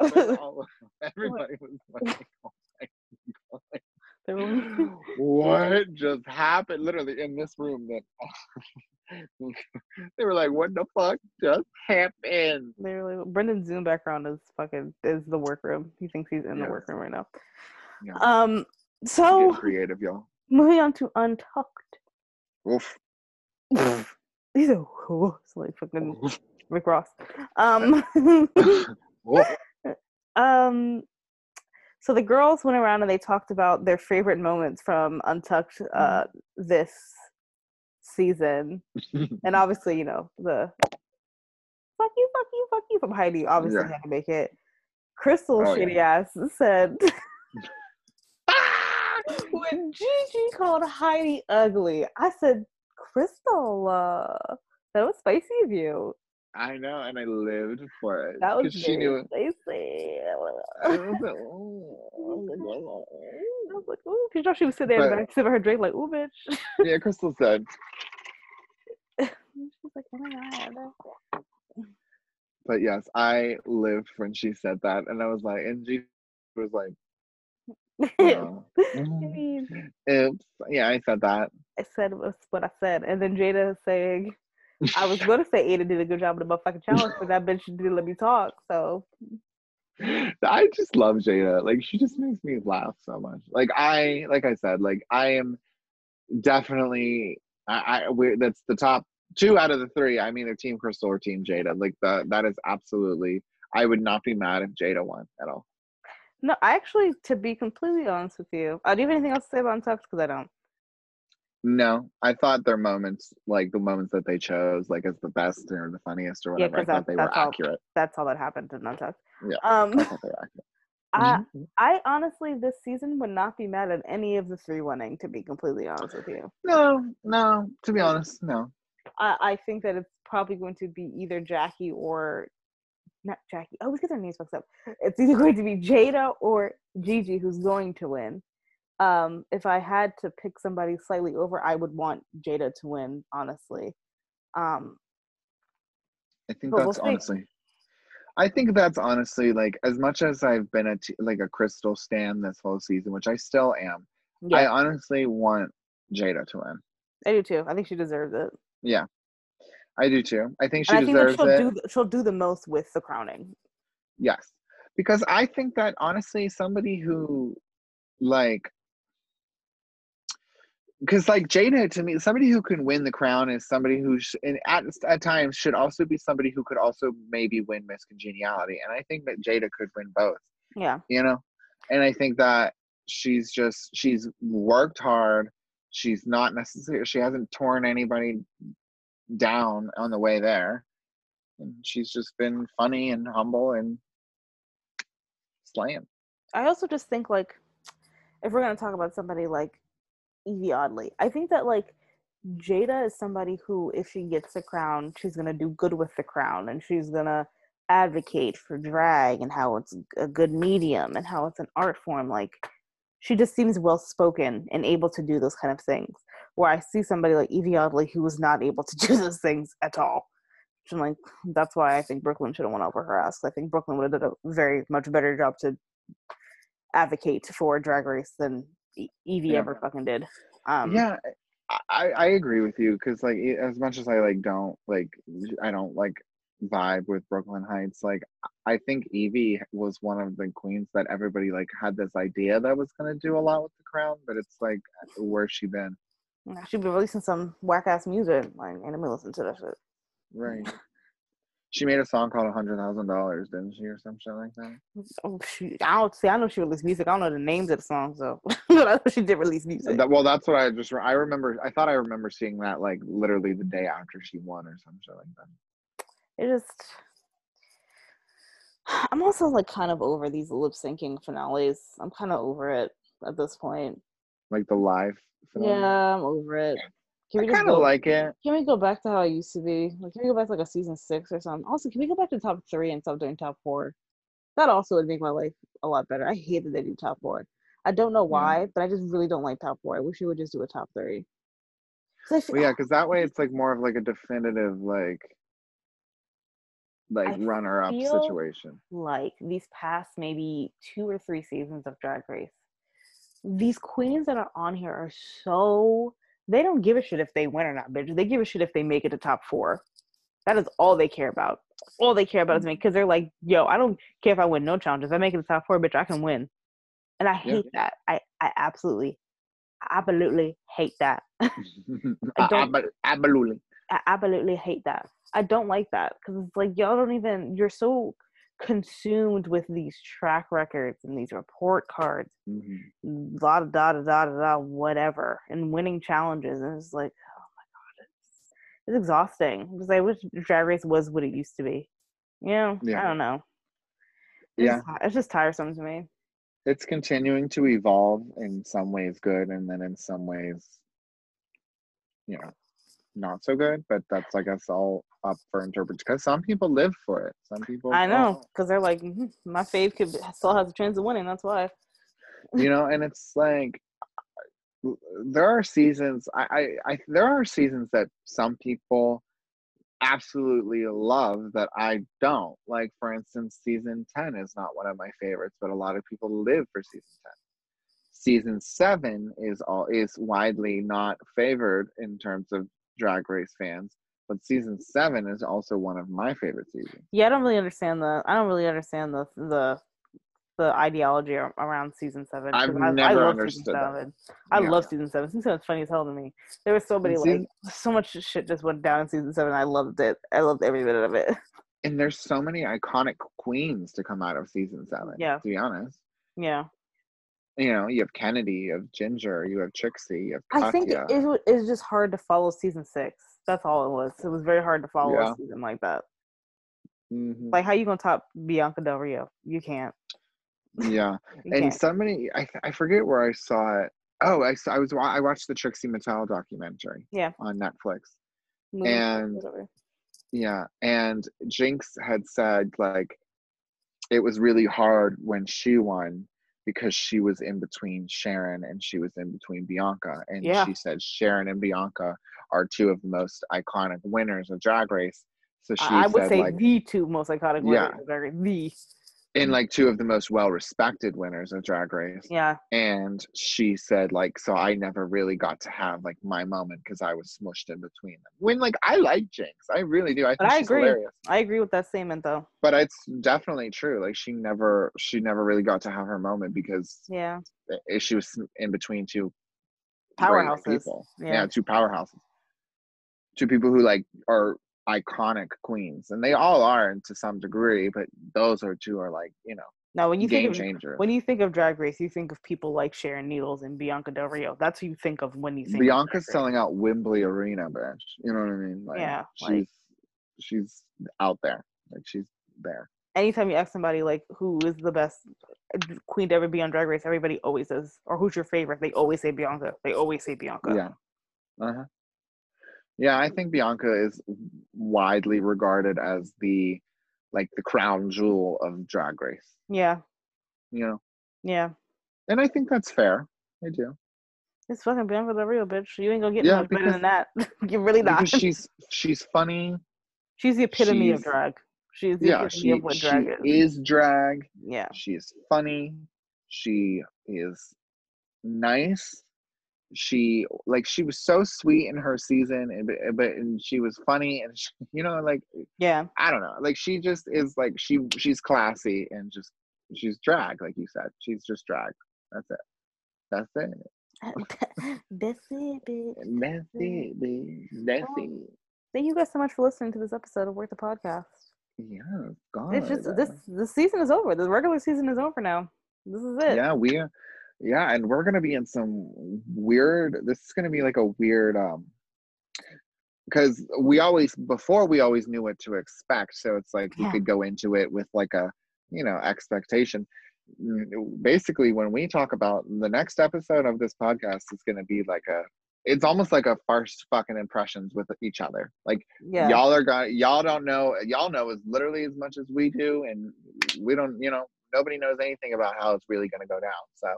Everybody was like, oh my God. They were like, what just happened? Literally in this room that they were like, what the fuck just happened? they were like, Brendan's Zoom background is fucking is the workroom. He thinks he's in the workroom right now. Yeah. Um. So creative, y'all. moving on to Untucked. Oof. He's a it's like fucking Rick Ross. Um. Um. So the girls went around and they talked about their favorite moments from Untucked uh, this season, and obviously, you know the "fuck you, fuck you, fuck you" from Heidi obviously Yeah. had to make it. Crystal Oh, yeah. shitty ass said when Gigi called Heidi ugly, I said, Crystal, uh, that was spicy of you. I know, and I lived for it. That was she knew it. spicy. I was like, "Oh." I was like, "Oh." I was like, ooh, you know she was sitting there But- back sipping her drink like, ooh, bitch. Yeah, Crystal said, She's like, oh my god. but yes, I lived when she said that, and I was like, and she was like, "Oh, I mm, mean, oops, yeah, I said that. I said was what I said, and then Jada saying, I was gonna say Ada did a good job with the motherfucking challenge, but that bitch didn't let me talk. So I just love Jaida. Like she just makes me laugh so much. Like I, like I said, like I am definitely. I, I we're, that's the top two out of the three. I'm either Team Crystal or Team Jaida. Like the that is absolutely. I would not be mad if Jaida won at all. no, I actually, to be completely honest with you, I do you have anything else to say about Untucked? Because I don't. No, I thought their moments, like the moments that they chose, like as the best or the funniest or whatever, I 'cause that- thought they were that's all- accurate. That's all that happened in Untucked. Yeah, Um, I thought they were accurate. I, Mhm. I honestly, this season would not be mad at any of the three winning. To be completely honest with you, No, no. To be honest, no. I, I think that it's probably going to be either Jackie or not Jackie. I always get their names mixed up. It's either going to be Jaida or Gigi who's going to win. Um, if I had to pick somebody slightly over, I would want Jaida to win. Honestly, um, I think But we'll that's honestly. I think that's honestly like as much as I've been a t- like a Crystal stan this whole season, which I still am. I honestly want Jaida to win. I, do too. I think she deserves it. Yeah, I do too. I think she and I think deserves she'll it. do she'll do the most with the crowning. Yes. Because I think that honestly, somebody who like because like Jaida to me, somebody who can win the crown is somebody who sh- and at at times should also be somebody who could also maybe win Miss Congeniality, and I think that Jaida could win both. Yeah, You know, and I think that she's just she's worked hard. She's not necessarily she hasn't torn anybody down on the way there. And she's just been funny and humble and slaying. I also just think like if we're gonna talk about somebody like Yvie Oddly, I think that like Jaida is somebody who, if she gets the crown, she's gonna do good with the crown, and she's gonna advocate for drag and how it's a good medium and how it's an art form. Like she just seems well spoken and able to do those kind of things. Where I see somebody like Yvie Oddly who was not able to do those things at all. I'm like, that's why I think Brooklyn should have went over her ass. I think Brooklyn would have done a very much better job to advocate for drag race than Yvie Yeah. ever fucking did. Um, yeah, I I agree with you because like as much as I like don't like I don't like vibe with Brooklyn Hytes. Like I think Yvie was one of the queens that everybody like had this idea that was gonna do a lot with the crown, but it's like where's she been? she'd be releasing some whack ass music. Like, and me listen to that shit. Right. She made a song called a hundred thousand dollars, didn't she, or some shit like that? Oh shoot! I don't see. I know she released music. I don't know the names of the songs though, but I know she did release music. That, well, that's what I just I remember. I thought I remember seeing that like literally the day after she won or some shit like that. it just i'm also like kind of over these lip syncing finales i'm kind of over it at this point Like the live. Film. yeah i'm over it can I we kind of like it. can we go back to how it used to be? Like can we go back to like a season six or something? Also can we go back to top three and stop doing top four? That also would make my life a lot better. I hate that they do top four. I don't know why but i just really don't like top four. I wish you would just do a top three. Well, yeah, because that way it's like more of like a definitive like like I runner up situation. like these past maybe two or three seasons of Drag Race, these queens that are on here are so they don't give a shit if they win or not, bitch. They give a shit if they make it to top four. That is all they care about. All they care about is me because they're like, yo, I don't care if I win no challenges. If I make it to top four, bitch, I can win. And I Yeah. hate that. I, I absolutely, absolutely hate that. I don't- Ab- Absolutely. I absolutely hate that. I don't like that because it's like y'all don't even. You're so consumed with these track records and these report cards, Mhm. da da da da da da, da whatever, and winning challenges, and it's like, oh my god, it's it's exhausting. Because I wish Drag Race was what it used to be. You know, Yeah. I don't know. It's Yeah. just, it's just tiresome to me. It's continuing to evolve in some ways good, and then in some ways, you know, not so good. But that's I guess all up for interpretation because some people live for it. Some people I know because they're like, "Mhm, my fave could still has a chance of winning. That's why. you know and it's like there are seasons I, I i there are seasons that some people absolutely love that i don't like for instance season 10 is not one of my favorites but a lot of people live for season 10 season 7 is all is widely not favored in terms of drag race fans but season 7 is also one of my favorite seasons Yeah, I don't really understand the. I don't really understand the the the ideology around season seven. I've I, I never love understood season that. seven. I Yeah. love season seven. Season seven's funny as hell to me. There was so many And like so much shit just went down in season seven. I loved it. I loved every minute of it. and there's so many iconic queens to come out of season 7 Yeah. to be honest yeah, you know, you have Kennedy, you have Ginger, you have Trixie, you have Katya. I think it, it wa- it's just hard to follow season six. That's all it was. It was very hard to follow Yeah. a season like that. Mhm. Like, how you gonna top Bianca Del Rio? You can't. yeah. You and can't. somebody I, I forget where i saw it oh i saw i was i watched the trixie mattel documentary Yeah. on netflix Moving and- yeah and jinkx had said like it was really hard when she won because she was in between sharon and she was in between bianca and Yeah. she said sharon and bianca are two of the most iconic winners of drag race so she I, I would say like the two most iconic Yeah. winners of Drag Race. The in like two of the most well respected winners of drag race yeah. and she said like so i never really got to have like my moment because i was smushed in between them when like i like jinkx i really do i But think I she's agree. hilarious I agree with that statement though. but it's definitely true like she never she never really got to have her moment because Yeah. she was in between two Powerhouses. people Yeah. yeah two powerhouses two people who like are iconic queens and they all are to some degree but those are two are like you know Now, when you think of changers when you think of Drag Race, you think of people like Sharon Needles and Bianca Del Rio. That's who you think of when you think. Bianca's selling out Wembley Arena, bitch. You know what I mean? Like, Yeah, she's like- she's out there. Like she's there. Anytime you ask somebody like who is the best uh, queen to ever be on Drag Race, everybody always says, or who's your favorite? They always say Bianca. They always say Bianca. Yeah. Uh huh. Yeah, I think Bianca is widely regarded as the like the crown jewel of Drag Race. Yeah. You know, Yeah. and I think that's fair. I do It's fucking Bianca Del Rio, bitch. You ain't gonna get Yeah, much better than that. You're really not. she's she's funny. She's the epitome of drag. She's the Yeah, epitome she of what she drag is. She is drag. Yeah. She is funny. She is nice. She like she was so sweet in her season, and but, and she was funny, and she, you know, like Yeah. I don't know, like she just is like she she's classy and just she's drag, like you said. She's just drag. That's it. That's it. That's it, bitch. That's it, babe. That's it. Thank you guys so much for listening to this episode of Worth the Podcast. Yeah, God. It's just this the season is over. The regular season is over now. This is it. yeah we yeah and we're gonna be in some weird this is gonna be like a weird um because we always before we always knew what to expect so it's like we Yeah. could go into it with like a you know expectation Mm, basically when we talk about the next episode of this podcast is going to be like a it's almost like a first fucking impressions with each other like Yeah. y'all are going y'all don't know y'all know as literally as much as we do and we don't you know nobody knows anything about how it's really going to go down so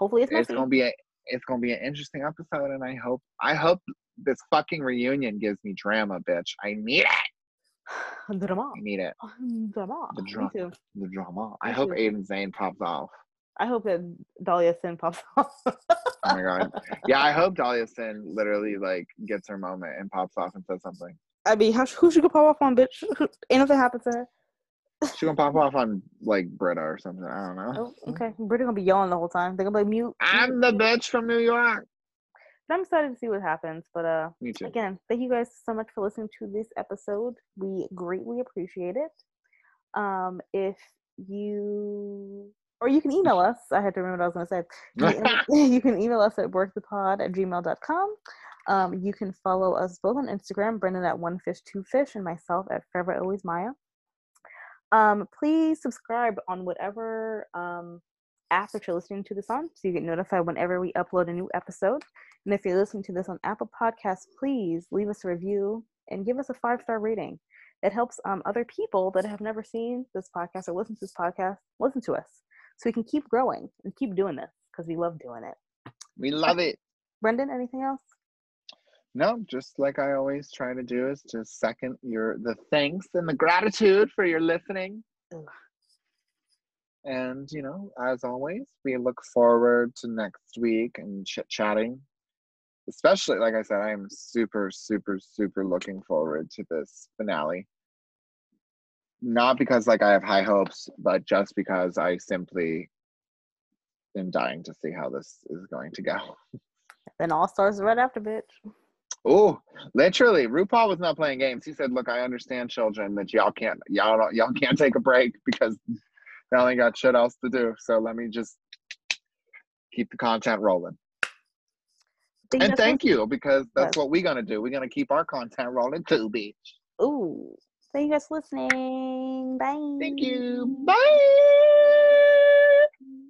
Hopefully it's it's gonna be a it's gonna be an interesting episode and i hope i hope this fucking reunion gives me drama bitch i need it Drama. i need it Drama. The Me too. the drama i hope too. Aiden Zhane pops off I hope that Dahlia Sin pops off. oh my god yeah i hope dahlia sin literally like gets her moment and pops off and says something I mean, how, who should go pop off on, bitch? Ain't nothing happened to her. She gonna pop off on like Brita or something i don't know Oh, okay. Brita gonna be yelling the whole time. They're gonna be like, mute. i'm the bitch from new york But I'm excited to see what happens. But uh, me too again, thank you guys so much for listening to this episode. We greatly appreciate it. Um, if you or you can email us. I had to remember what I was gonna say. You, you can email us at workthepod at gmail.com. Um, you can follow us both on Instagram, Brendan at one fish two fish, and myself at forever always Maya. Um, please subscribe on whatever um, app that you're listening to this on, so you get notified whenever we upload a new episode. And if you're listening to this on Apple Podcasts, please leave us a review and give us a five star rating. It helps um, other people that have never seen this podcast or listened to this podcast listen to us, so we can keep growing and keep doing this because we love doing it. we love it Brendan, anything else? No, just like I always try to do is to second your the thanks and the gratitude for your listening. And you know, as always, we look forward to next week and chit chatting. Especially, like I said, I am super, super, super looking forward to this finale. Not because like I have high hopes, but just because I simply am dying to see how this is going to go. Then All Stars right after, bitch. Oh, literally, RuPaul was not playing games. He said, "Look, I understand, children, that y'all can't, y'all don't, y'all can't take a break because they only got shit else to do. So let me just keep the content rolling. And thank you because that's what we're gonna do. We're gonna keep our content rolling too, bitch. Ooh. Thank you guys for listening. Bye. Thank you. Bye.